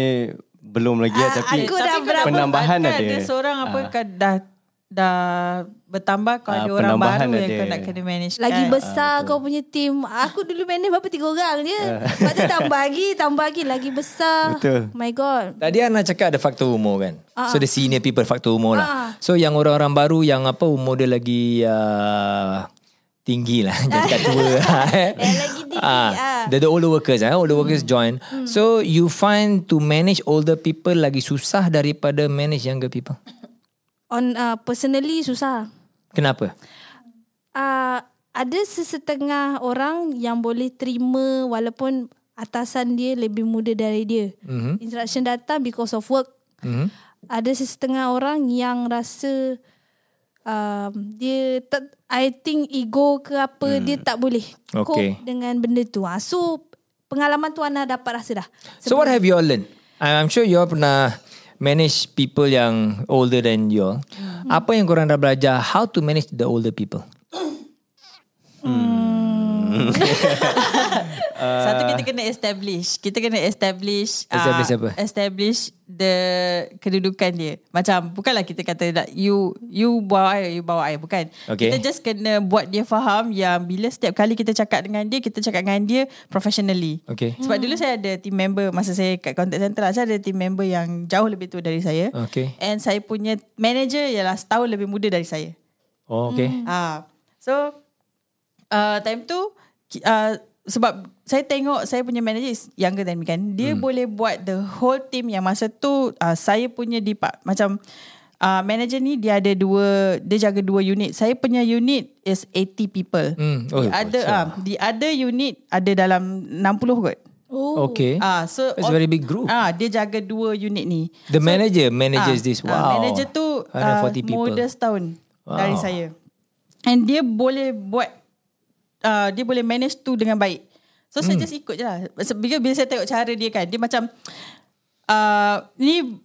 Speaker 4: belum lagi
Speaker 3: Ah,
Speaker 4: ah, tapi
Speaker 3: aku dah berapa-
Speaker 4: penambahan
Speaker 1: kan
Speaker 4: ada.
Speaker 1: Ada seorang apa kan dah dah bertambah kau
Speaker 4: Ah,
Speaker 1: ada orang baru yang
Speaker 4: ada.
Speaker 1: kau nak kena manage
Speaker 3: Lagi
Speaker 1: kan.
Speaker 3: besar kau punya team. Aku dulu manage berapa tiga orang je. Lepas tu tambah lagi, tambah lagi lagi besar.
Speaker 4: Betul.
Speaker 3: My god.
Speaker 2: Tadi Ana cakap ada faktor umur kan
Speaker 3: Ah.
Speaker 2: So the senior people faktor umur lah
Speaker 3: Ah.
Speaker 2: So yang orang-orang baru Yang apa umur dia lagi uh, tinggi lah Jangan cakap tua lah eh.
Speaker 3: Lagi tinggi,
Speaker 2: Ah,
Speaker 3: ah.
Speaker 2: the, the older workers eh. Older workers join So you find to manage older people Lagi susah daripada manage younger people
Speaker 3: On uh, personally susah.
Speaker 2: Kenapa?
Speaker 3: Uh, ada sesetengah orang yang boleh terima walaupun atasan dia lebih muda dari dia.
Speaker 2: Mhm.
Speaker 3: Instruction datang because of work.
Speaker 2: Mhm.
Speaker 3: Ada sesetengah orang yang rasa um, dia tak, I think ego ke apa dia tak boleh cope
Speaker 2: Okay.
Speaker 3: dengan benda tu. Ah, so pengalaman tu Ana dapat rasa dah.
Speaker 2: So what have you all learned? I'm sure you all pernah manage people yang older than you all. Apa yang korang dah belajar how to manage the older people?
Speaker 1: Satu kita kena establish. Kita kena establish
Speaker 2: Establish
Speaker 1: ah,
Speaker 2: apa?
Speaker 1: Establish the kedudukan dia. Macam bukanlah kita kata you you bawa air, you bawa air bukan.
Speaker 2: Okay.
Speaker 1: Kita just kena buat dia faham yang bila setiap kali kita cakap dengan dia, kita cakap dengan dia professionally.
Speaker 2: Okay.
Speaker 1: Sebab dulu saya ada team member masa saya kat contact center lah, saya ada team member yang jauh lebih tua dari saya.
Speaker 2: Okay.
Speaker 1: And saya punya manager ialah setahun lebih muda dari saya.
Speaker 2: Oh, okay.
Speaker 1: Ah, so uh, time tu uh, sebab saya tengok saya punya manager is younger than me kan. Dia hmm. boleh buat the whole team yang masa tu uh, saya punya depart macam uh, manager ni dia ada dua dia jaga dua unit. Saya punya unit is 80 people.
Speaker 2: Hmm. Oh,
Speaker 1: the other uh, the other unit ada dalam 60 kot.
Speaker 3: Oh.
Speaker 2: Okay.
Speaker 1: Ah so
Speaker 2: It's a very big group.
Speaker 1: Ah dia jaga dua unit ni.
Speaker 2: The manager manages
Speaker 1: Ah,
Speaker 2: this.
Speaker 1: ah,
Speaker 2: Wow.
Speaker 1: manager tu
Speaker 2: 140
Speaker 1: uh,
Speaker 2: people.
Speaker 1: muda setahun
Speaker 2: Wow.
Speaker 1: dari saya. And dia boleh buat uh, dia boleh manage tu dengan baik. So
Speaker 2: Hmm.
Speaker 1: saya just ikut je lah. Bila, bila saya tengok cara dia kan, dia macam uh, ni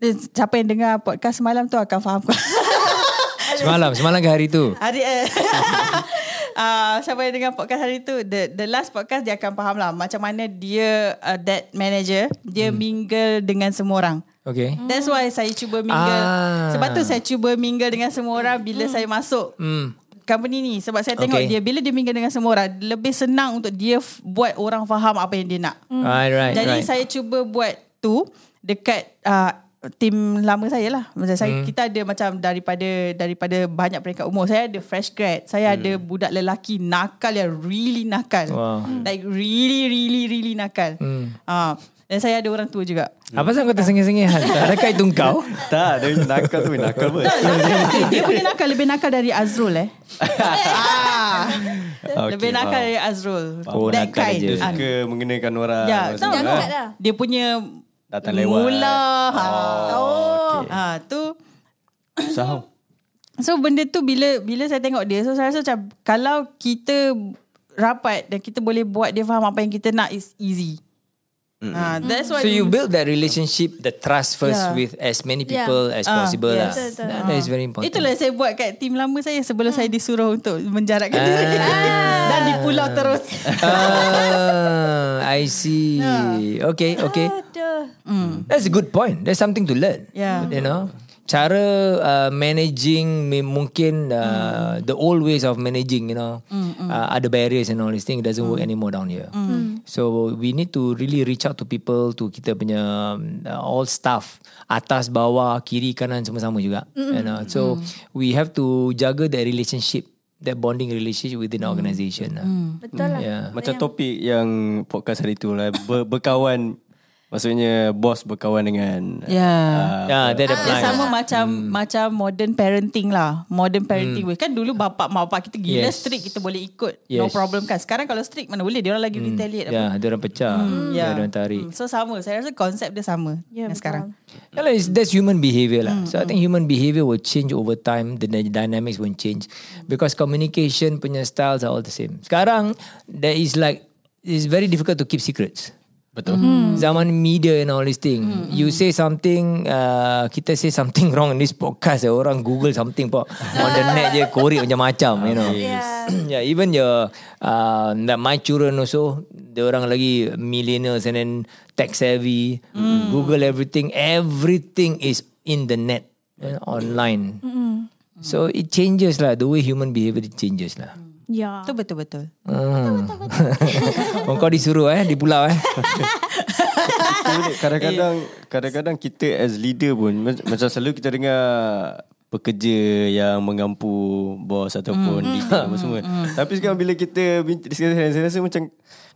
Speaker 1: eh, siapa yang dengar podcast semalam tu akan faham kot.
Speaker 2: Semalam, semalam ke hari tu?
Speaker 1: Hari eh. uh, siapa yang dengar podcast hari tu the the last podcast dia akan faham lah macam mana dia uh, that manager dia hmm. mingle dengan semua orang.
Speaker 2: Okay.
Speaker 1: That's why saya cuba mingle.
Speaker 2: Ah.
Speaker 1: Sebab tu saya cuba mingle dengan semua orang bila saya masuk
Speaker 2: Hmm.
Speaker 1: Company ni. Sebab saya tengok
Speaker 2: Okay.
Speaker 1: dia bila dia mingle dengan semua orang, lebih senang untuk dia f- buat orang faham apa yang dia nak.
Speaker 2: Right, right,
Speaker 1: Jadi
Speaker 2: right.
Speaker 1: saya cuba buat tu dekat uh, tim lama saya lah. Macam saya
Speaker 2: Hmm.
Speaker 1: kita ada macam daripada daripada banyak peringkat umur. Saya ada fresh grad. Saya ada budak lelaki nakal yang really nakal.
Speaker 2: Hmm. Wow.
Speaker 1: Like really really really nakal.
Speaker 2: Hmm.
Speaker 1: Ah, dan saya ada orang tua juga.
Speaker 2: Apa sebab kau tersengih-sengih Han? Adakah itu kau?
Speaker 4: Tak, dia nakal tu nakal pun.
Speaker 1: dia punya nakal lebih nakal dari Azrul eh. ah,
Speaker 4: Okay,
Speaker 1: lebih nakal
Speaker 4: faham.
Speaker 1: dari Azrul.
Speaker 2: Oh,
Speaker 1: That
Speaker 2: nakal
Speaker 1: kind.
Speaker 2: je.
Speaker 4: Dia suka mengenakan orang.
Speaker 1: Ya, tahu
Speaker 4: lah.
Speaker 3: kat dah.
Speaker 1: Dia punya
Speaker 4: Datang lewat.
Speaker 1: Mula. Ha.
Speaker 3: Oh.
Speaker 1: Ha, tu
Speaker 4: Saham.
Speaker 1: So benda tu bila bila saya tengok dia so saya rasa macam kalau kita rapat dan kita boleh buat dia faham apa yang kita nak is easy. Mm. Ha, that's why
Speaker 2: So you build that relationship, the trust first
Speaker 1: Yeah.
Speaker 2: with as many
Speaker 3: Yeah.
Speaker 2: people as
Speaker 1: Ah,
Speaker 2: possible
Speaker 1: yes.
Speaker 2: lah.
Speaker 3: Betul, betul.
Speaker 2: That, that is very important.
Speaker 1: Itulah saya buat kat tim lama saya sebelum saya disuruh untuk menjaratkan dia. Dan di pulau terus.
Speaker 2: ah, I see. Okay, okay.
Speaker 3: Aduh.
Speaker 2: That's a good point. There's something to learn.
Speaker 1: Yeah.
Speaker 2: You know, cara uh, managing mungkin uh, the old ways of managing. You know, uh, ada barriers and all these things. Doesn't work anymore down here. So we need to really reach out to people to kita punya um, uh, all staff atas bawah kiri kanan semua sama juga. You know, so we have to jaga that relationship, that bonding relationship within the organisation. lah.
Speaker 3: Betul lah.
Speaker 2: Yeah.
Speaker 4: Macam topik yang podcast hari tu lah. Ber, berkawan. Maksudnya bos berkawan dengan.
Speaker 1: Ya.
Speaker 2: Yeah, that
Speaker 1: Dia
Speaker 2: applies.
Speaker 1: sama macam macam modern parenting lah. Modern parenting way. Kan dulu bapak mak bapak kita gila
Speaker 2: Yes.
Speaker 1: strict kita boleh ikut. No
Speaker 2: Yes.
Speaker 1: problem kan. Sekarang kalau strict mana boleh dia orang lagi retaliate apa.
Speaker 2: Ya, dia orang pecah.
Speaker 1: Hmm,
Speaker 2: Dia orang tarik.
Speaker 1: Hmm, So sama. Saya rasa konsep dia sama
Speaker 3: Ya,
Speaker 1: dengan sekarang.
Speaker 2: Yeah, lah, it's, that's human behavior lah. So I think human behavior will change over time. The dy- dynamics won't change because communication punya styles are all the same. Sekarang there is like it's very difficult to keep secrets.
Speaker 4: Betul.
Speaker 2: Zaman media and all these thing. You say something, uh, kita say something wrong in this podcast. eh, Orang Google something po on the net je korek macam-macam, you know.
Speaker 3: Yeah.
Speaker 2: yeah, even your uh, my children also, dia orang lagi millennials and then tech savvy, Google everything, everything is in the net, you know, online. So it changes lah the way human behavior it changes lah.
Speaker 3: Ya.
Speaker 1: Itu betul-betul.
Speaker 2: Hmm. oh, kau disuruh eh di pulau eh.
Speaker 4: Kadang-kadang kadang-kadang kita as leader pun mac- macam selalu kita dengar pekerja yang mengampu bos ataupun
Speaker 1: Hmm.
Speaker 4: leader apa semua. Tapi sekarang bila kita discuss saya rasa macam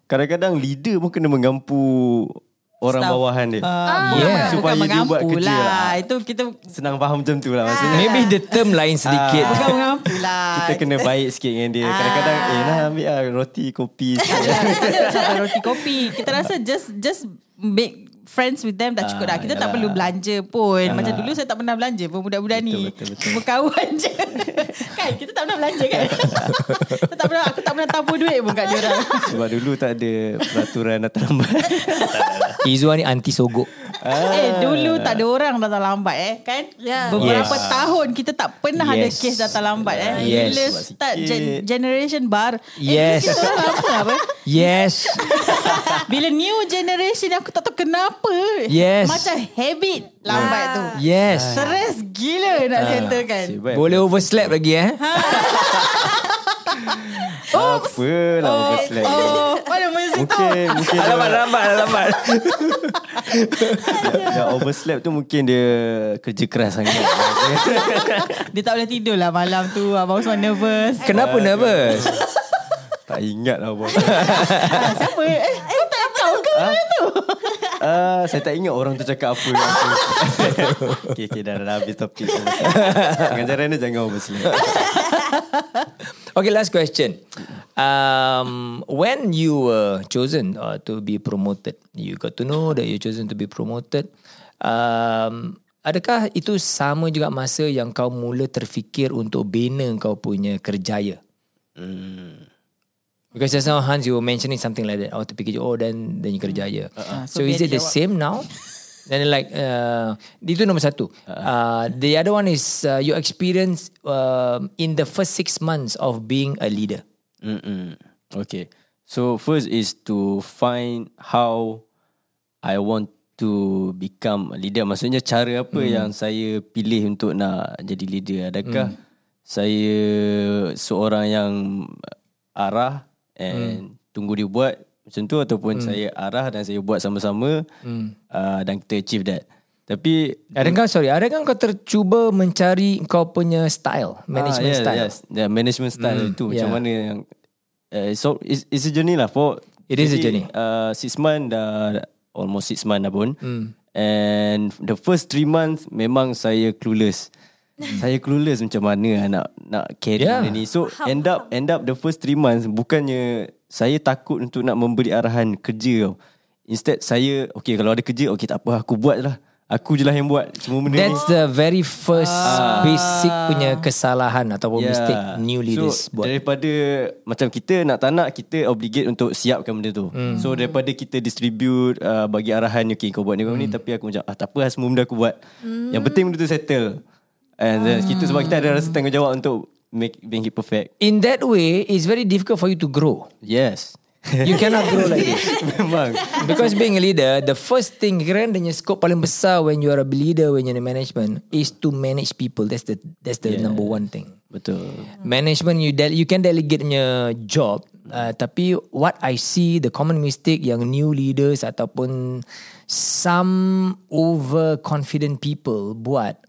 Speaker 4: kadang-kadang leader pun kena mengampu orang
Speaker 1: Staff.
Speaker 4: bawahan dia.
Speaker 1: Ah,
Speaker 2: Yeah.
Speaker 1: bukan,
Speaker 4: Supaya
Speaker 1: bukan
Speaker 4: dia buat kerja.
Speaker 1: lah. Itu kita
Speaker 4: Senang faham macam tu lah maksudnya.
Speaker 2: Maybe the term lain sedikit.
Speaker 1: bukan mengampu lah.
Speaker 4: Kita kena baik sikit dengan dia. Kadang-kadang eh nah ambil lah roti kopi
Speaker 1: roti kopi. Kita rasa just just make friends with them dah cukup dah. Kita tak
Speaker 4: yalah.
Speaker 1: perlu belanja pun. Macam dulu saya tak pernah belanja pun budak-budak ni.
Speaker 4: Betul, betul, betul.
Speaker 1: Cuma kawan je. kan kita tak pernah belanja kan. Saya tak pernah aku tak pernah tabur duit pun kat dia orang.
Speaker 4: Sebab dulu tak ada peraturan datang lambat.
Speaker 2: Izwan ni anti sogok.
Speaker 1: Eh dulu tak ada orang datang lambat eh kan.
Speaker 3: Ya.
Speaker 1: Beberapa
Speaker 2: Yes.
Speaker 1: tahun kita tak pernah ada
Speaker 2: Yes.
Speaker 1: kes datang lambat eh.
Speaker 2: Yes.
Speaker 1: Bila start gen- generation bar.
Speaker 2: Yes.
Speaker 1: Eh, kita orang lama apa?
Speaker 2: Yes.
Speaker 1: Bila new generation aku tak tahu kenapa.
Speaker 2: Yes.
Speaker 1: Macam habit lambat tu.
Speaker 2: Yes.
Speaker 1: Stress gila nak settlekan.
Speaker 4: Nasib baik.
Speaker 2: Boleh overslap lagi eh.
Speaker 4: Apa lah overslap.
Speaker 1: Oh, mesti tu.
Speaker 4: Mungkin mungkin dia,
Speaker 2: Alamat, alamat, alamat.
Speaker 4: yang overslap tu mungkin dia kerja keras sangat.
Speaker 1: Dia tak boleh tidur lah malam tu. Abang Usman nervous.
Speaker 2: Kenapa nervous?
Speaker 4: tak ingat lah bos.
Speaker 1: Ah, Siapa? Eh, kau tak tahu ke mana tu?
Speaker 4: Ah, saya tak ingat orang tu cakap apa. dengan aku. okay, okay, dah, dah habis topik. Dengan cara ni jangan overslap.
Speaker 2: Okay, last question. Um, when you were chosen uh, to be promoted, you got to know that you chosen to be promoted. Um, adakah itu sama juga masa yang kau mula terfikir untuk bina kau punya kerjaya? Because just now Hans you were mentioning something like that. Oh terfikir oh then then you kerjaya.
Speaker 1: Uh-uh.
Speaker 2: So,
Speaker 1: So
Speaker 2: is it the
Speaker 1: jawab.
Speaker 2: same now? Then like uh, itu nombor satu. Uh, the other one is uh, your experience um in the first six months of being a leader.
Speaker 4: Mm-mm. Okay. So first is to find how I want to become a leader. Maksudnya cara apa yang saya pilih untuk nak jadi leader. Adakah saya seorang yang arah and tunggu dia buat macam tu ataupun saya arah dan saya buat sama-sama uh, dan kita achieve that. Tapi
Speaker 2: Adakah sorry, adakah kau tercuba mencari kau punya style, management
Speaker 4: ah, yeah,
Speaker 2: style?
Speaker 4: Yes, yeah, management style
Speaker 2: Mm,
Speaker 4: itu macam
Speaker 2: yeah.
Speaker 4: mana yang uh, so it's, it's a journey lah for
Speaker 2: It is a journey.
Speaker 4: Uh, six month dah almost six month dah pun.
Speaker 2: Mm.
Speaker 4: And the first three months memang saya clueless. saya clueless macam mana lah nak nak carry
Speaker 2: Yeah.
Speaker 4: yeah. ni. So end up end up the first three months bukannya saya takut untuk nak memberi arahan kerja tau. Instead saya okay kalau ada kerja okay tak apa aku buat lah. Aku je lah yang buat semua benda ni.
Speaker 2: That's the very first basic punya kesalahan ataupun mistake new leaders
Speaker 4: Ya. so,
Speaker 2: buat.
Speaker 4: Daripada macam kita nak tak nak kita obligate untuk siapkan benda tu.
Speaker 2: Hmm.
Speaker 4: So daripada kita distribute uh, bagi arahan okay kau buat ni kau
Speaker 2: Hmm.
Speaker 4: ni tapi aku macam ah tak apa lah semua benda aku buat. Yang penting benda tu settle. And then kita sebab kita ada rasa tanggungjawab untuk make make it perfect.
Speaker 2: In that way, it's very difficult for you to grow.
Speaker 4: Yes.
Speaker 2: You cannot grow like this.
Speaker 4: Memang.
Speaker 2: Because being a leader, the first thing kira the scope paling besar when you are a leader, when you're in management, is to manage people. That's the that's the yeah. number one thing.
Speaker 4: Betul.
Speaker 2: Management you de- you can delegate your job, uh, tapi what I see the common mistake yang new leaders ataupun some overconfident people buat,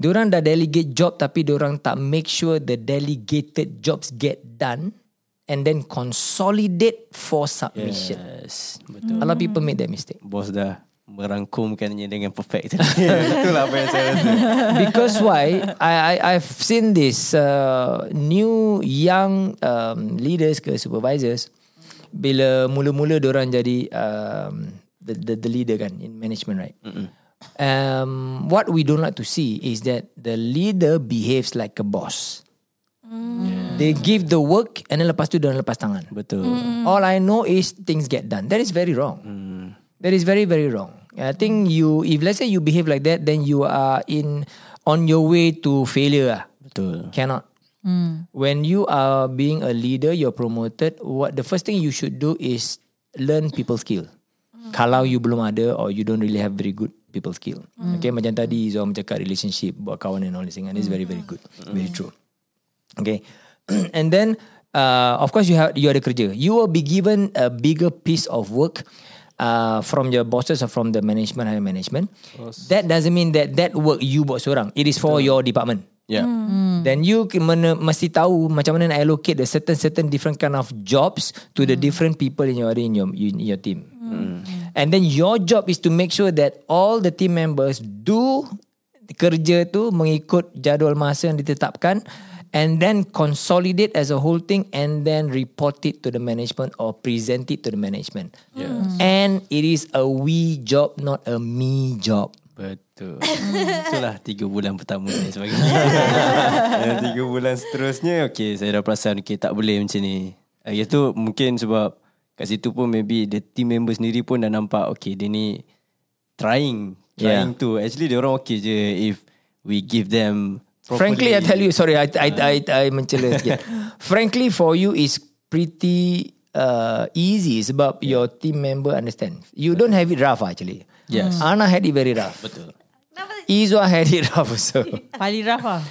Speaker 2: diorang dah delegate job tapi diorang tak make sure the delegated jobs get done and then consolidate for submission.
Speaker 4: Yes. Betul.
Speaker 2: A lot of people make that mistake.
Speaker 4: Bos dah merangkumkannya dengan perfect. Itulah apa yang saya rasa.
Speaker 2: Because why? I, I I've seen this uh, new young um, leaders ke supervisors bila mula-mula orang jadi um, the, the the leader kan in management right. Um, what we don't like to see is that the leader behaves like a boss. They give the work and then lepas tu dia lepas tangan.
Speaker 4: Betul.
Speaker 2: All I know is things get done. That is very wrong. That is very very wrong. I think you if let's say you behave like that, then you are in on your way to failure. ah.
Speaker 4: Betul.
Speaker 2: Cannot. When you are being a leader, you're promoted. What the first thing you should do is learn people skill. Kalau you belum ada or you don't really have very good people skill. Okay, macam tadi Zom cakap relationship, buat kawan and all this thing. And it's very very good, very true. Okay, and then uh, of course you have you ada kerja. You will be given a bigger piece of work. Uh, from your bosses or from the management higher management that doesn't mean that that work you buat seorang it is for your department
Speaker 4: Yeah.
Speaker 2: Then you mana, mesti tahu macam mana nak allocate the certain certain different kind of jobs to the different people in your in your in your team. And then your job is to make sure that all the team members do kerja tu mengikut jadual masa yang ditetapkan and then consolidate as a whole thing and then report it to the management or present it to the management. And it is a we job not a me job.
Speaker 4: Betul. Itulah tiga bulan pertama dan sebagainya. Dan tiga bulan seterusnya, okay, saya dah perasan, okay, tak boleh macam ni. Uh, itu mungkin sebab kat situ pun maybe the team member sendiri pun dah nampak, okay, dia ni trying, trying
Speaker 2: Yeah.
Speaker 4: to. Actually, dia orang okay je if we give them properly.
Speaker 2: Frankly, I tell you, sorry, I I I, I mencela sikit. Frankly, for you is pretty uh, easy sebab your team member understand. You don't have it rough actually.
Speaker 4: Yes.
Speaker 2: Ana had it very rough.
Speaker 4: Betul.
Speaker 2: Izwa had it rough also.
Speaker 1: Paling rough lah.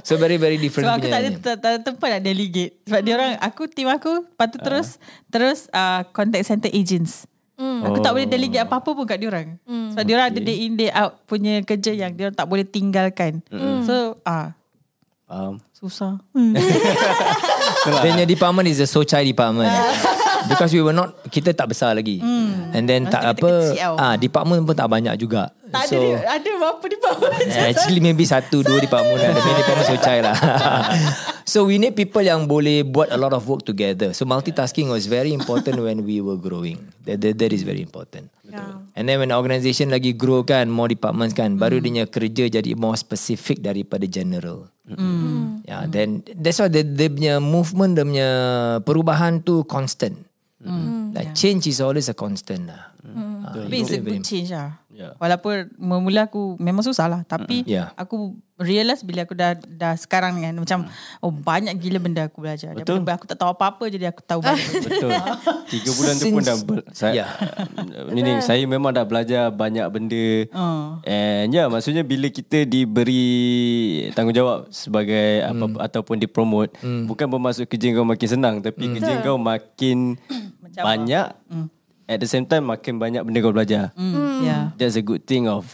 Speaker 2: So very very different
Speaker 1: Sebab aku tak ada, tak, tak ada tempat nak delegate. Sebab dia orang, aku, team aku patut terus, terus uh, contact center agents. Aku tak boleh delegate apa-apa pun kat diorang. Sebab diorang ada day in day out punya kerja yang diorang tak boleh tinggalkan. So, ah
Speaker 4: Faham.
Speaker 1: susah.
Speaker 2: Then your department is the Sochai department. Because we were not kita tak besar lagi. And then
Speaker 1: Masa
Speaker 2: tak apa ah department pun tak banyak juga.
Speaker 1: Tak ada, dia- ada berapa department?
Speaker 2: Actually maybe satu dua department lah. Tapi department Sochai lah. so we need people yang boleh buat a lot of work together. So multitasking was very important when we were growing. That, that, that is very important. And then when organisation lagi grow kan, more departments kan, baru dia punya kerja jadi more specific daripada general. Mm. Yeah, then that's why dia, dia punya movement, dia punya perubahan tu constant. Mm. Like change is always a constant lah. Ah,
Speaker 1: Tapi it's a good change lah.
Speaker 4: Yeah.
Speaker 1: Walaupun mula aku memang susah lah. Tapi
Speaker 2: Yeah.
Speaker 1: aku realise bila aku dah dah sekarang ni kan. Macam oh banyak gila benda aku belajar.
Speaker 4: Betul.
Speaker 1: Daripada aku tak tahu apa-apa jadi aku tahu banyak.
Speaker 4: Betul. Tiga bulan tu pun dah saya,
Speaker 2: Yeah.
Speaker 4: ni, ni, saya memang dah belajar banyak benda.
Speaker 1: Oh.
Speaker 4: And ya, yeah, maksudnya bila kita diberi tanggungjawab sebagai apa
Speaker 2: Hmm.
Speaker 4: ataupun dipromote, bukan bermaksud kerja kau makin senang, tapi kerja kau makin
Speaker 1: Macam
Speaker 4: banyak. At the same time makin banyak benda kau belajar.
Speaker 1: Mm. Yeah.
Speaker 4: That's a good thing of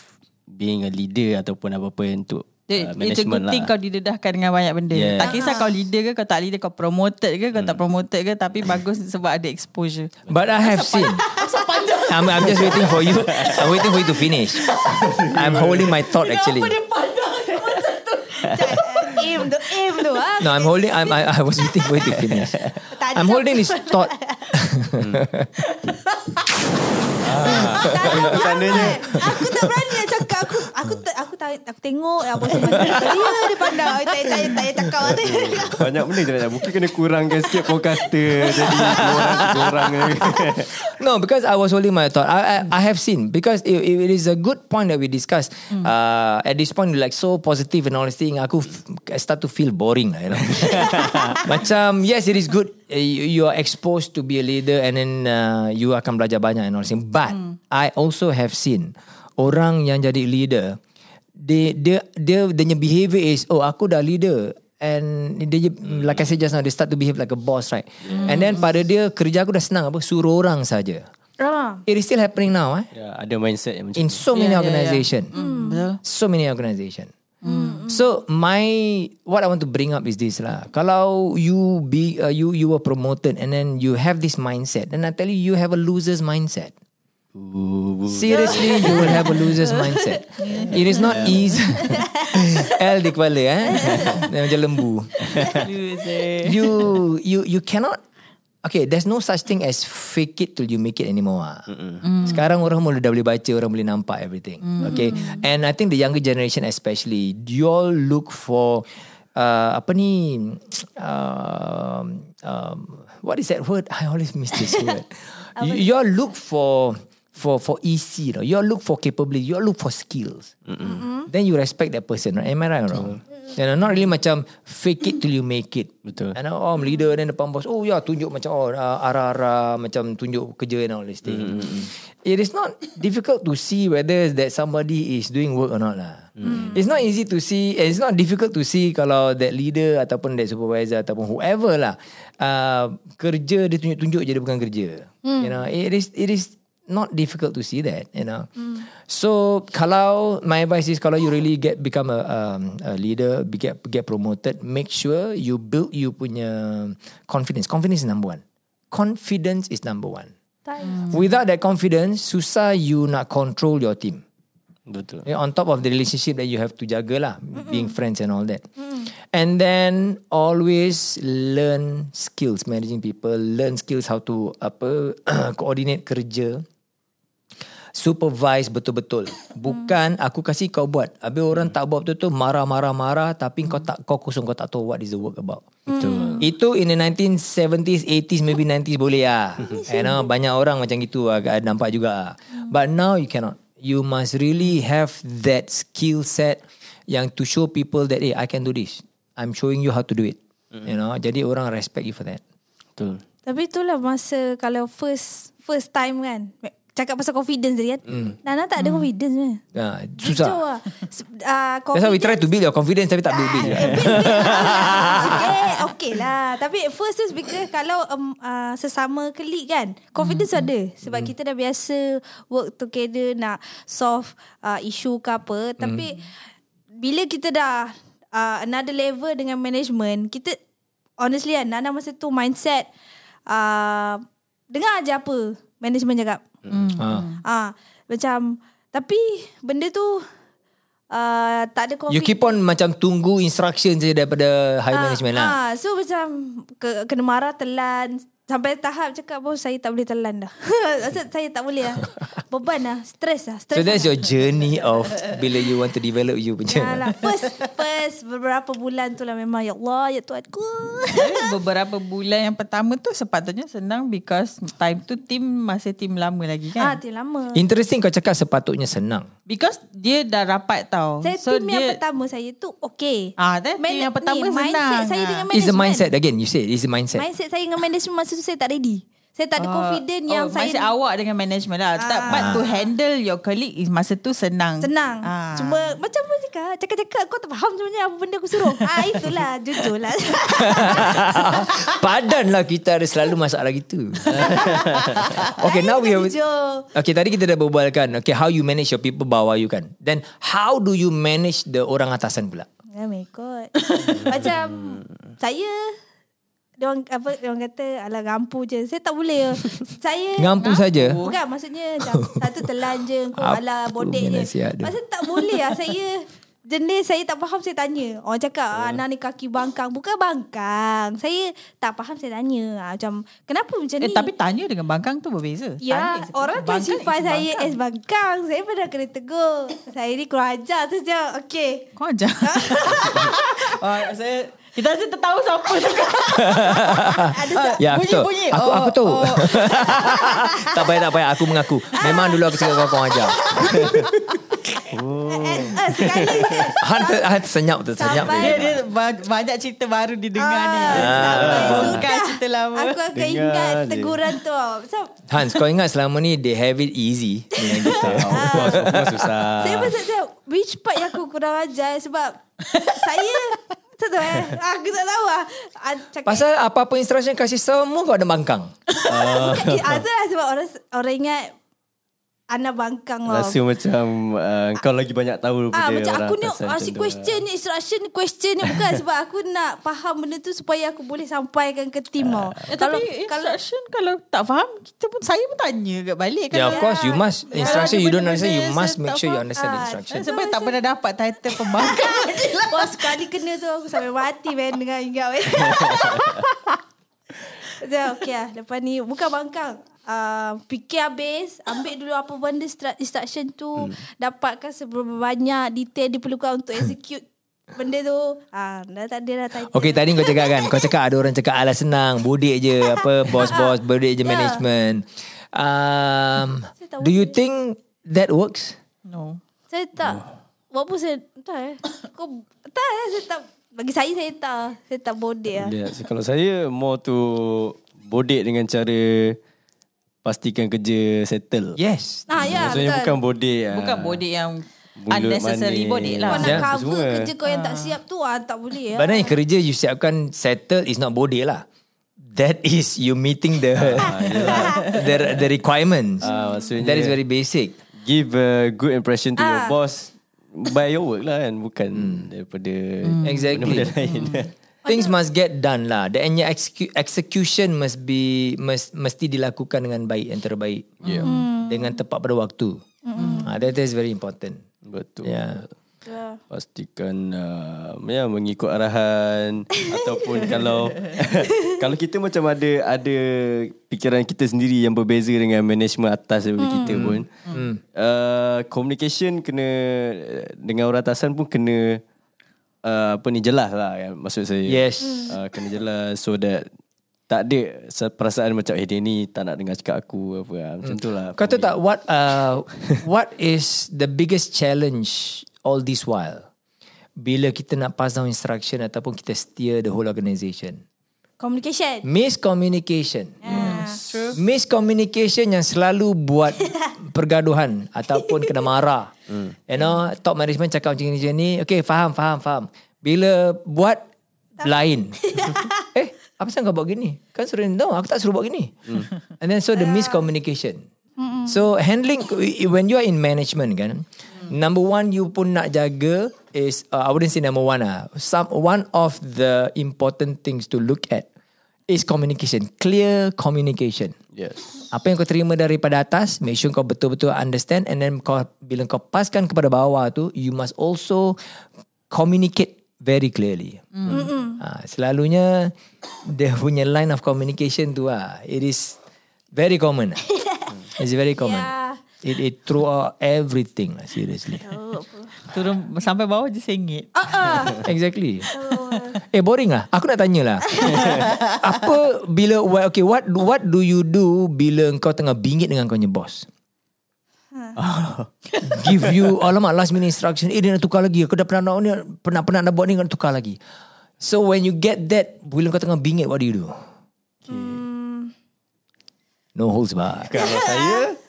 Speaker 4: being a leader ataupun apa-apa untuk
Speaker 1: It,
Speaker 4: uh,
Speaker 1: it's a
Speaker 4: management
Speaker 1: good
Speaker 4: lah.
Speaker 1: thing kau didedahkan dengan banyak benda.
Speaker 4: Yeah.
Speaker 1: Tak kisah kau leader ke, kau tak leader, kau promoted ke, kau tak promoted ke. Tapi bagus sebab ada exposure.
Speaker 2: But I have seen. I'm, I'm just waiting for you. I'm waiting for you to finish. I'm holding my thought actually.
Speaker 3: aim tu, aim tu. ah.
Speaker 2: No, I'm holding. I'm, I, I was waiting for you to finish. I'm holding his thought.
Speaker 4: Tandanya
Speaker 3: Aku tak berani nak cakap aku aku te- aku tak aku tengok apa semua dia dia pandang tak tak tak tak payah cakap tu.
Speaker 4: banyak benda je nak cakap. Mungkin kena kurangkan sikit podcaster Jadi orang orang
Speaker 2: No, because I was holding my thought. I I, I have seen because it, it is a good point that we discussed. Uh, at this point, like so positive and all this thing, aku I start to feel boring lah, you know. Macam yes, it is good. Uh, You, you are exposed to be a leader, and then uh, you akan belajar banyak and all this thing. But I also have seen orang yang jadi leader, they dia dia dia punya behavior is oh aku dah leader. And dia like I said just now they start to behave like a boss right? And then pada dia kerja aku dah senang apa suruh orang saja.
Speaker 3: Ah.
Speaker 2: it is still happening now eh?
Speaker 4: Ya, Ada mindset yang macam
Speaker 2: in so many
Speaker 1: Yeah, yeah, yeah.
Speaker 2: organisation
Speaker 1: Betul.
Speaker 2: so many organisation So my what I want to bring up is this lah. Kalau you be uh, you you were promoted and then you have this mindset, then I tell you you have a loser's mindset. Seriously, you will have a loser's mindset. It is not easy. L di kepala eh. Macam lembu.
Speaker 1: Loser.
Speaker 2: You you you cannot Okay, there's no such thing as fake it till you make it anymore. ah. Sekarang orang mula dah boleh baca, orang boleh nampak everything. Okay, and I think the younger generation especially, you all look for uh, apa ni? Um, um, what is that word? I always miss this word. you, you all look for for for EC, you know. You all look for capability. You all look for skills. Then you respect that person, right? Am I right or wrong? You know, not really macam fake it till you make it.
Speaker 4: Betul.
Speaker 2: And oh, I'm leader then depan bos. Oh ya, tunjuk macam oh uh, arah-arah macam tunjuk kerja and all this thing. It is not difficult to see whether that somebody is doing work or not lah. It's not easy to see. and It's not difficult to see kalau that leader ataupun that supervisor ataupun whoever lah uh, kerja dia tunjuk-tunjuk je dia bukan kerja. You know, it is it is not difficult to see that, you know. So kalau my advice is kalau you really get become a, um, a leader, get get promoted, make sure you build you punya confidence. Confidence is number one. Confidence is number one.
Speaker 3: Tak.
Speaker 2: Without that confidence, susah you nak control your team.
Speaker 4: Betul.
Speaker 2: Yeah, on top of the relationship that you have to jaga lah, being friends and all that. And then always learn skills managing people, learn skills how to apa coordinate kerja. Supervise betul-betul. Bukan aku kasih kau buat. Habis orang tak buat betul-betul marah-marah-marah tapi kau tak kau kosong kau tak tahu what is the work about.
Speaker 4: Betul.
Speaker 2: Itu in the 1970s, 80s, maybe 90s boleh lah. you know, banyak orang macam gitu agak nampak juga. But now you cannot. You must really have that skill set yang to show people that hey, I can do this. I'm showing you how to do it. You know, jadi orang respect you for that.
Speaker 4: Betul.
Speaker 3: Tapi itulah masa kalau first first time kan. Cakap pasal confidence tadi kan. Nana tak ada confidence kan. Jujur
Speaker 2: susah.
Speaker 3: lah. Se- ah,
Speaker 2: That's why we try to build your confidence tapi tak build-build. juga.
Speaker 3: okay, okay lah. Tapi first tu because kalau um, uh, sesama klik kan, confidence
Speaker 2: Hmm.
Speaker 3: ada. Sebab kita dah biasa work together nak solve uh, isu ke apa. Tapi
Speaker 2: Hmm.
Speaker 3: bila kita dah uh, another level dengan management, kita honestly kan, Nana masa tu mindset uh, dengar aja apa management cakap.
Speaker 2: Ha.
Speaker 3: Ah, macam tapi benda tu uh, tak ada
Speaker 2: You
Speaker 3: confidence.
Speaker 2: keep on macam tunggu instruction je daripada high management lah.
Speaker 3: Ah, so macam ke, kena marah telan sampai tahap cakap bos saya tak boleh telan dah. Maksud saya tak boleh lah. Beban lah, stres lah,
Speaker 2: So
Speaker 3: stres.
Speaker 2: that's your journey of bila you want to develop you
Speaker 3: Ya
Speaker 2: punya.
Speaker 3: lah, first first beberapa bulan tu lah memang ya Allah ya Tuhanku.
Speaker 1: Tapi beberapa bulan yang pertama tu sepatutnya senang because time tu team masih team lama lagi
Speaker 3: ah,
Speaker 1: kan.
Speaker 3: tu lama.
Speaker 2: Interesting kau cakap sepatutnya senang.
Speaker 1: Because dia dah rapat tau.
Speaker 3: Saya
Speaker 1: so
Speaker 3: team yang
Speaker 1: dia
Speaker 3: pertama saya tu okay.
Speaker 1: Ah, that team yang pertama
Speaker 3: mindset
Speaker 1: senang.
Speaker 3: saya
Speaker 1: Ah.
Speaker 3: dengan
Speaker 2: It's
Speaker 3: management.
Speaker 2: a mindset again. You said it's a mindset.
Speaker 3: Mindset saya dengan management masa tu saya tak ready. Saya tak ada confident yang
Speaker 1: oh,
Speaker 3: saya
Speaker 1: Masih awak dengan management lah. Tak, but to handle your colleague is masa tu senang.
Speaker 3: Senang.
Speaker 1: Ah.
Speaker 3: Cuma macam mana cakap, cakap-cakap kau tak faham sebenarnya apa benda aku suruh. ah itulah, jujur lah.
Speaker 2: Padan lah kita ada selalu masalah gitu. okay, now we have... Okay, tadi kita dah berbualkan. Okay, how you manage your people bawah you kan. Then, how do you manage the orang atasan pula?
Speaker 3: Oh my god. Macam saya dia orang apa dia orang kata alah ngampu je. Saya tak boleh. saya
Speaker 2: Ngampu saja?
Speaker 3: Bukan maksudnya satu telan je kau alah bodek je.
Speaker 2: nasihat tu?
Speaker 3: Maksud tak boleh lah saya jenis saya tak faham saya tanya. Orang cakap ah, anak ni kaki bangkang. Bukan bangkang. Saya tak faham saya tanya. Ah, macam kenapa macam
Speaker 1: Eh,
Speaker 3: ni?
Speaker 1: tapi tanya dengan bangkang tu berbeza.
Speaker 3: Ya,
Speaker 1: Tanya
Speaker 3: orang classify
Speaker 1: is
Speaker 3: saya
Speaker 1: bangkang.
Speaker 3: as bangkang. Saya pernah kena tegur. saya ni kurang ajar tu je. Okay.
Speaker 1: Kau ajar. oh, saya kita rasa tertahu siapa tu.
Speaker 3: Ada
Speaker 2: Ya,
Speaker 1: Bunyi,
Speaker 2: betul.
Speaker 1: bunyi.
Speaker 2: Aku,
Speaker 1: Oh,
Speaker 2: aku tahu.
Speaker 1: oh.
Speaker 2: tak payah, tak payah. Aku mengaku. Memang dulu aku cakap kau ajar.
Speaker 3: eh, eh, sekali
Speaker 2: Han, ter, han tersenyap, tersenyap.
Speaker 3: Sampai-
Speaker 1: Dia, dia ba- banyak cerita baru didengar ni.
Speaker 3: Ah,
Speaker 1: Bukan
Speaker 3: sudah.
Speaker 1: cerita lama.
Speaker 3: Aku akan
Speaker 4: Dengar
Speaker 3: ingat
Speaker 4: je.
Speaker 3: teguran tu. So,
Speaker 2: Hans, kau ingat selama ni they have it easy dengan kita.
Speaker 4: Course susah.
Speaker 3: saya pasal macam which part yang aku kurang ajar sebab saya tak tahu eh. Aku tak tahu lah. Ah, Cakap,
Speaker 2: Pasal apa-apa instruction kasih semua kau ada bangkang.
Speaker 3: Bukan, ah, lah sebab orang orang ingat anak bangkang lah.
Speaker 4: Rasa macam uh, kau lagi banyak tahu
Speaker 3: Ah
Speaker 4: daripada
Speaker 3: macam
Speaker 4: orang
Speaker 3: aku ni asyik
Speaker 4: macam tu.
Speaker 3: question ni instruction ni question ni bukan sebab aku nak faham benda tu supaya aku boleh sampaikan ke tim tau.
Speaker 1: Eh, tapi instruction kalau tak faham, kita pun saya pun tanya kat balik.
Speaker 2: Yeah, of
Speaker 1: Kalau-
Speaker 2: course you must
Speaker 1: Kalau
Speaker 2: instruction
Speaker 1: ada
Speaker 2: you don't understand you must make sure you understand the
Speaker 3: Ah,
Speaker 2: instruction.
Speaker 1: Sebab tak pernah dapat title pembangkang.
Speaker 3: Wah sekali kena tu aku sampai mati man dengan ingat man. Macam okay lah. Lepas ni Bukan bangkang. Uh, Fikir habis Ambil dulu apa benda Instruction tu. Hmm. Dapatkan seberapa banyak Detail diperlukan Untuk execute Benda tu. Ah, Dah tak ada dah title.
Speaker 2: Okay tadi kau cakap kan Kau cakap ada orang cakap Alah senang Bodek je Apa Bos-bos Bodek je
Speaker 3: Ya.
Speaker 2: management. Um, Do you think That works?
Speaker 1: No.
Speaker 3: Saya tak. Buat pun saya Tak eh. Kau Tak eh Saya tak Bagi saya saya tak Saya tak bodek lah
Speaker 4: Dia, so, kalau saya more to bodek dengan cara pastikan kerja settle.
Speaker 2: Yes
Speaker 3: Ah ya
Speaker 4: Maksudnya
Speaker 3: betul
Speaker 4: bukan bodek. ah.
Speaker 1: Bukan bodek yang
Speaker 4: Bulut
Speaker 1: unnecessary
Speaker 4: manis.
Speaker 1: bodek lah.
Speaker 3: Kau nak cover
Speaker 4: semua.
Speaker 3: kerja kau yang tak siap tu ah, Tak boleh ya
Speaker 2: Padahal kerja you siapkan Settle is not bodek lah that is you meeting the the, the requirements.
Speaker 4: Ah, maksudnya-
Speaker 2: that is very basic.
Speaker 4: Give a good impression to your
Speaker 3: Ah.
Speaker 4: boss by your work lah kan. Bukan daripada
Speaker 2: Exactly.
Speaker 4: benda-benda lain.
Speaker 2: Things must get done lah. Dan your execu- execution must be must, mesti dilakukan dengan baik yang terbaik.
Speaker 4: Yeah.
Speaker 2: Dengan tepat pada waktu. Ah, that is very important.
Speaker 4: Betul.
Speaker 2: Yeah.
Speaker 4: Pastikan uh, ya mengikut arahan ataupun kalau kalau kita macam ada ada fikiran kita sendiri yang berbeza dengan management atas daripada kita pun uh, communication kena dengan orang atasan pun kena uh, apa ni jelas lah kan maksud saya.
Speaker 2: Yes.
Speaker 4: uh, kena jelas so that tak ada perasaan macam eh dia ni tak nak dengar cakap aku apa lah. macam tu lah
Speaker 2: Kau tahu tak what uh, what is the biggest challenge all this while? Bila kita nak pass down instruction ataupun kita steer the whole organisation.
Speaker 3: Communication.
Speaker 2: Miscommunication.
Speaker 3: Ah.
Speaker 2: Miscommunication yang selalu buat pergaduhan ataupun kena marah. You know, top management cakap macam ni, macam ni. Okay, faham, faham, faham. Bila buat lain. eh, apa pasal kau buat gini? Kan suruh no, aku tak suruh buat gini. And then so the miscommunication. So handling when you are in management kan, number one you pun nak jaga is uh, I wouldn't say number one ah. Some one of the important things to look at is communication, clear communication.
Speaker 4: yes
Speaker 2: Apa yang kau terima daripada atas, make sure kau betul-betul understand and then kau bila kau paskan kepada bawah tu, you must also communicate very clearly. Mm. Ha, selalunya dia punya line of communication tu ah, it is very common. It's very common.
Speaker 3: Yeah.
Speaker 2: It it throughout everything lah, seriously.
Speaker 1: Turun sampai bawah je sengit.
Speaker 2: Exactly. eh boring lah. Aku nak tanya lah. apa bila okay what what do you do bila kau tengah bingit dengan kau punya boss? Give you alamak last minute instruction. Eh dia nak tukar lagi. Aku dah pernah nak ni pernah pernah nak buat ni nak tukar lagi. So when you get that bila kau tengah bingit what do you do? No holds barred.
Speaker 4: Kalau saya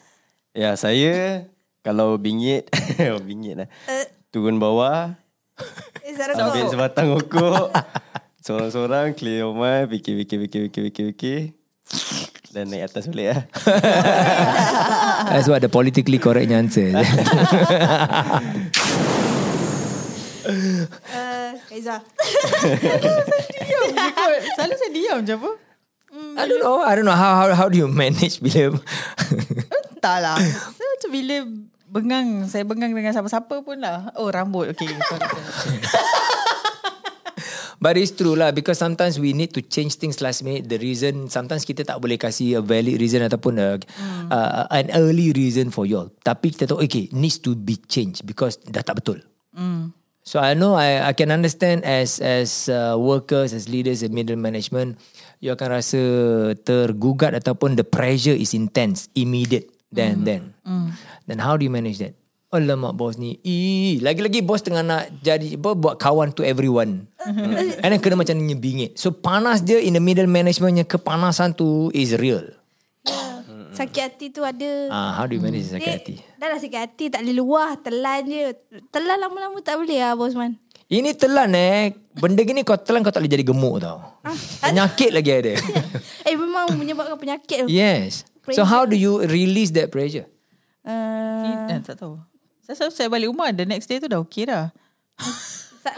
Speaker 4: Ya saya Kalau bingit oh, Bingit lah Turun bawah
Speaker 3: Eh,
Speaker 4: Ambil sebatang rokok Seorang-seorang Clear your mind Fikir fikir fikir fikir fikir fikir Dan naik atas balik lah
Speaker 2: That's what the politically correct answer.
Speaker 3: Uh.
Speaker 1: Diam je kot. Selalu saya diam je apa.
Speaker 2: I don't know. I don't know how how how do you manage bila
Speaker 1: Entahlah. Saya macam bila bengang, saya bengang dengan siapa-siapa pun lah. Oh rambut. Okay. Sorry.
Speaker 2: But it's true lah because sometimes we need to change things last minute. The reason sometimes kita tak boleh kasih a valid reason ataupun a, uh, an early reason for you all. Tapi kita tahu okay needs to be changed because dah tak betul. So I know I I can understand as as uh, workers as leaders in middle management you akan rasa tergugat ataupun the pressure is intense immediate then then. Then how do you manage that? Alamak bos ni Lagi-lagi bos tengah nak jadi apa, Buat kawan to everyone And then kena macam ni bingit So panas dia In the middle managementnya Kepanasan tu Is real
Speaker 3: Ya. Sakit hati tu ada.
Speaker 2: ah, How do you manage sakit
Speaker 3: Dia-
Speaker 2: hati
Speaker 3: Dah lah sakit hati tak boleh luah. Telan je. Telan lama-lama tak boleh lah Bosman.
Speaker 2: Ini telan eh Benda gini kau telan Kau tak boleh jadi gemuk tau Penyakit lagi ada
Speaker 3: eh memang menyebabkan penyakit tu.
Speaker 2: Yes So how do you release that pressure
Speaker 3: Uh,
Speaker 1: Eh, tak tahu. Saya selalu saya balik rumah. The next day tu dah okay dah.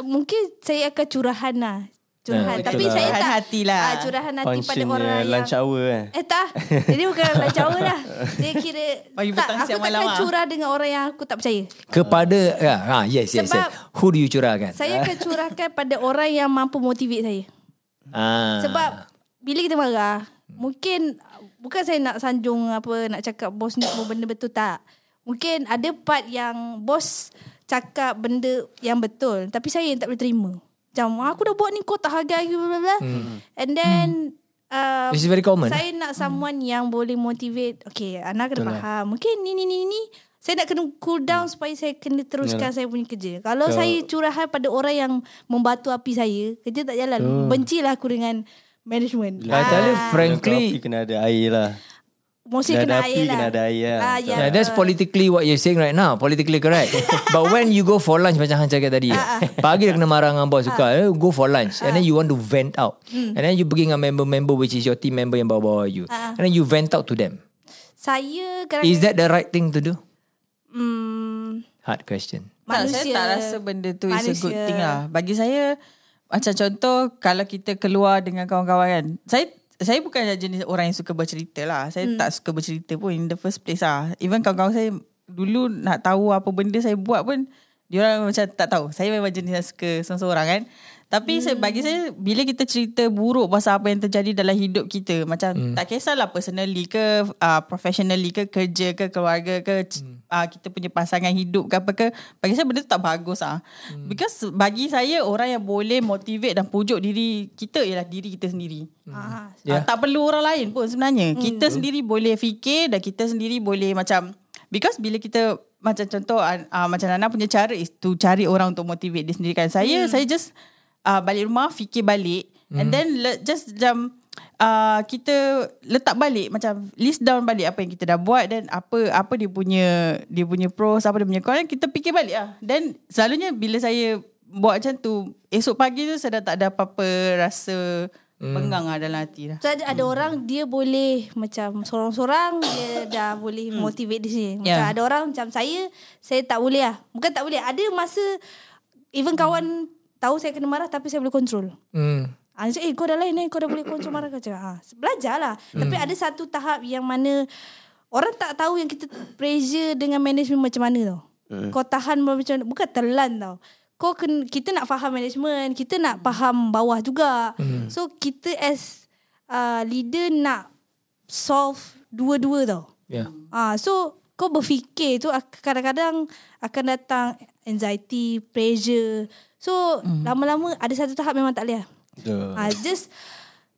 Speaker 3: mungkin saya akan curahan lah. Curahan.
Speaker 2: Ah,
Speaker 3: Tapi
Speaker 2: lah.
Speaker 3: saya tak.
Speaker 1: Curahan hati lah.
Speaker 3: Ah, curahan hati pada
Speaker 4: Functionnya
Speaker 3: orang yang.
Speaker 4: lunch hour eh
Speaker 3: Eh tak. Jadi bukan lunch hour lah. Dia kira.
Speaker 1: Pagi,
Speaker 3: tak,
Speaker 1: petang,
Speaker 3: aku
Speaker 1: siang,
Speaker 3: takkan
Speaker 1: malam ah.
Speaker 3: curah dengan orang yang aku tak percaya.
Speaker 2: Kepada ya, ha, Yes yes, yes
Speaker 3: Sebab-
Speaker 2: Who do you curahkan
Speaker 3: Saya akan curahkan pada orang yang mampu motivate saya.
Speaker 2: ah.
Speaker 3: Sebab bila kita marah, mungkin bukan saya nak sanjung apa nak cakap bos ni semua benda betul tak. Mungkin ada part yang bos cakap benda yang betul tapi saya yang tak boleh terima. Macam aku dah buat ni kau tak hargai bla bla bla. And then uh,
Speaker 2: This is very common
Speaker 3: saya nak someone yang boleh motivate. Okay, Ana kena faham. Mungkin ni ni ni ni saya nak kena cool down supaya saya kena teruskan saya punya kerja. Kalau saya curahan pada orang yang membatu api saya, kerja tak jalan. Bencilah aku dengan management.
Speaker 2: You
Speaker 4: Kalau
Speaker 2: frankly
Speaker 4: kopi kena ada air lah
Speaker 3: Mostly
Speaker 4: Kena
Speaker 3: kena, air
Speaker 4: api,
Speaker 3: lah.
Speaker 4: kena ada air lah.
Speaker 3: Ah, ya.
Speaker 2: Yeah, that's politically what you're saying right now. Politically correct. But when you go for lunch macam Han cakap tadi. pagi dah kena marah dengan bos suka. eh, Go for lunch. And then you want to vent out. And then you pergi dengan member-member which is your team member yang bawa-bawa you. And then you vent out to them.
Speaker 3: Saya kadang
Speaker 2: Is that the right thing to do?
Speaker 3: hmm,
Speaker 2: Hard question.
Speaker 1: Tak, saya
Speaker 3: Manusia.
Speaker 1: tak rasa benda tu is a good
Speaker 3: Manusia.
Speaker 1: thing lah. Bagi saya, macam contoh kalau kita keluar dengan kawan-kawan kan. Saya saya bukan jenis orang yang suka bercerita lah. Saya
Speaker 3: Hmm.
Speaker 1: tak suka bercerita pun in the first place lah. Even kawan-kawan saya dulu nak tahu apa benda saya buat pun, diorang macam tak tahu. Saya memang jenis yang suka seorang-seorang kan. Tapi saya, bagi saya, bila kita cerita buruk pasal apa yang terjadi dalam hidup kita, macam tak kisahlah personally ke, uh, professionally ke, kerja ke, keluarga ke, hmm. uh, kita punya pasangan hidup ke apa ke, bagi saya benda tu tak bagus ah. Hmm. Because bagi saya, orang yang boleh motivate dan pujuk diri kita ialah diri kita sendiri.
Speaker 3: ah,
Speaker 1: Yeah. Uh, tak perlu orang lain pun sebenarnya. Hmm. Kita sendiri boleh fikir dan kita sendiri boleh macam because bila kita macam contoh uh, macam Nana punya cara is to cari orang untuk motivate dia sendiri kan. Saya hmm. saya just uh, balik rumah fikir balik hmm. and then le, just macam uh, kita letak balik macam list down balik apa yang kita dah buat dan apa apa dia punya dia punya pros apa dia punya con kita fikir balik ah. Then selalunya bila saya buat macam tu esok pagi tu saya dah tak ada apa-apa rasa hmm. pengang lah dalam hati dah.
Speaker 3: So ada, ada orang dia boleh macam sorang-sorang dia dah boleh motivate di sini. Macam
Speaker 1: Yeah.
Speaker 3: ada orang macam saya, saya tak boleh lah. Bukan tak boleh. Ada masa even kawan tahu saya kena marah tapi saya boleh kontrol.
Speaker 2: Hmm.
Speaker 3: Ah, dia cakap, eh kau dah lain eh, kau dah boleh kontrol marah kau cakap. Ha, belajar lah. Tapi ada satu tahap yang mana orang tak tahu yang kita pressure dengan management macam mana tau. Kau tahan macam mana. Bukan telan tau. Kau kena, kita nak faham management, kita nak faham bawah juga. So kita as uh, leader nak solve dua-dua tau.
Speaker 2: Yeah.
Speaker 3: Ah, so kau berfikir tu kadang-kadang akan datang anxiety, pressure. So mm. lama-lama ada satu tahap memang tak boleh.
Speaker 4: Betul.
Speaker 3: Ah, just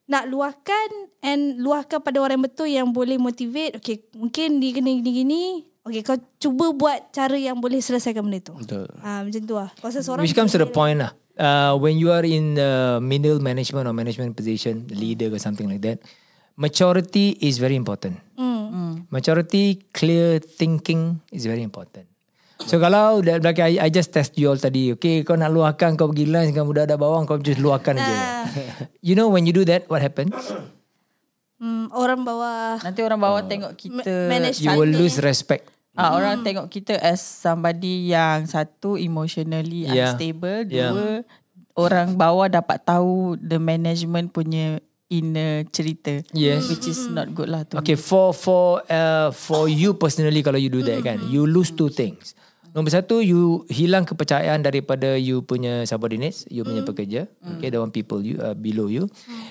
Speaker 3: nak luahkan and luahkan pada orang yang betul yang boleh motivate. Okay, mungkin dia kena gini-gini. Okay, kau cuba buat cara yang boleh selesaikan benda tu.
Speaker 4: Betul.
Speaker 3: Ah, macam tu lah. Kau seorang
Speaker 2: Which comes to the point lah. Uh, when you are in the middle management or management position, leader or something like that, maturity is very important.
Speaker 3: Hmm.
Speaker 2: Maturity, clear thinking is very important. So kalau belakang I, I just test you all tadi Okay kau nak luahkan Kau pergi lunch Dengan budak-budak bawang Kau just luahkan je You know when you do that What happens
Speaker 3: Hmm, orang bawa
Speaker 1: Nanti orang bawah tengok kita
Speaker 3: manage
Speaker 2: You will lose respect
Speaker 1: Ah, orang tengok kita as somebody yang satu emotionally
Speaker 2: Yeah.
Speaker 1: unstable,
Speaker 2: Yeah.
Speaker 1: dua orang bawah dapat tahu the management punya inner cerita.
Speaker 2: Yes.
Speaker 1: Which is not good lah tu.
Speaker 2: Okay, for for uh, for you personally kalau you do that kan, you lose two things. Nombor satu, you hilang kepercayaan daripada you punya subordinates, you punya pekerja. Okay, the one people you uh, below you,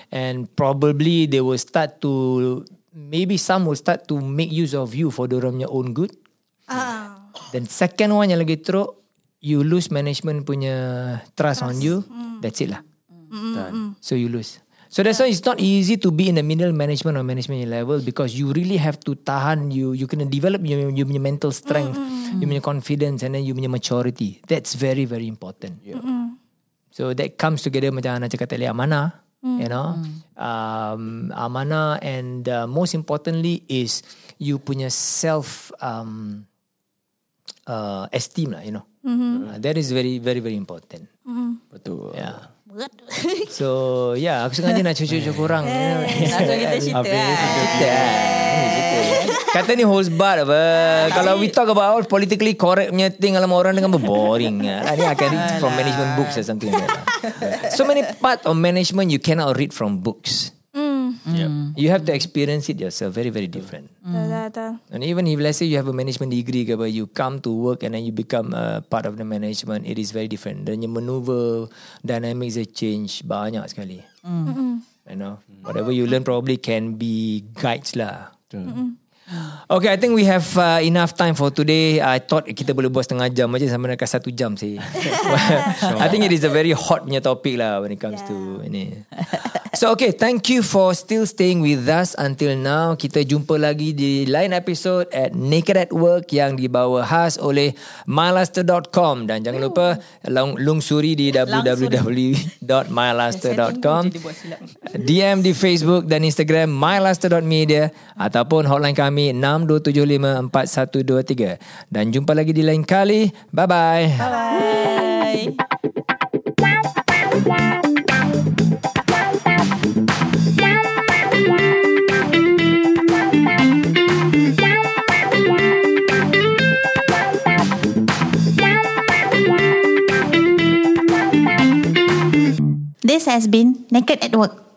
Speaker 2: and probably they will start to maybe some will start to make use of you for their own good.
Speaker 3: ah,
Speaker 2: Then second one yang lagi teruk, you lose management punya trust, on you. That's it lah.
Speaker 4: Done.
Speaker 2: So you lose. So that's why it's not easy to be in the middle management or management level because you really have to tahan you you can develop your, your punya mental strength, you punya confidence and then you punya maturity. That's very very important. So that comes together macam Ana cakap tadi amanah, you know. Um, amanah and uh, most importantly is you punya self um, uh, esteem lah, you know. Uh, that is very very very important.
Speaker 4: Betul.
Speaker 2: Yeah. So yeah Aku sengaja nak cucuk-cucuk korang.
Speaker 1: Langsung kita cerita
Speaker 4: Habis
Speaker 2: cerita. Kata ni host bar apa? Kalau we talk about all Politically correct punya thing Alam orang dengan boring lah. Ni I can read from management books Or something like that lah. So many part of management You cannot read from books
Speaker 3: mm,
Speaker 2: You have to experience it yourself. Very very different.
Speaker 3: Dah.
Speaker 2: And even if let's say you have a management degree ke apa, you come to work and then you become a part of the management, it is very different. Dan your maneuver dynamics they change banyak sekali. You know, whatever you learn probably can be guides lah. Okay, I think we have uh, enough time for today. I thought kita boleh buat setengah jam aja sampai dekat satu jam sih. I think it is a very hot punya topic lah when it comes to ini. So okay, thank you for still staying with us until now. Kita jumpa lagi di lain episode at Naked at Work yang dibawa khas oleh mylaster.com dan jangan lupa lung- lungsuri di www.mylaster.com. DM di Facebook dan Instagram myluster.media ataupun hotline kami 62754123. Dan jumpa lagi di lain kali. Bye-bye.
Speaker 1: Bye.
Speaker 5: This has been Naked at Work.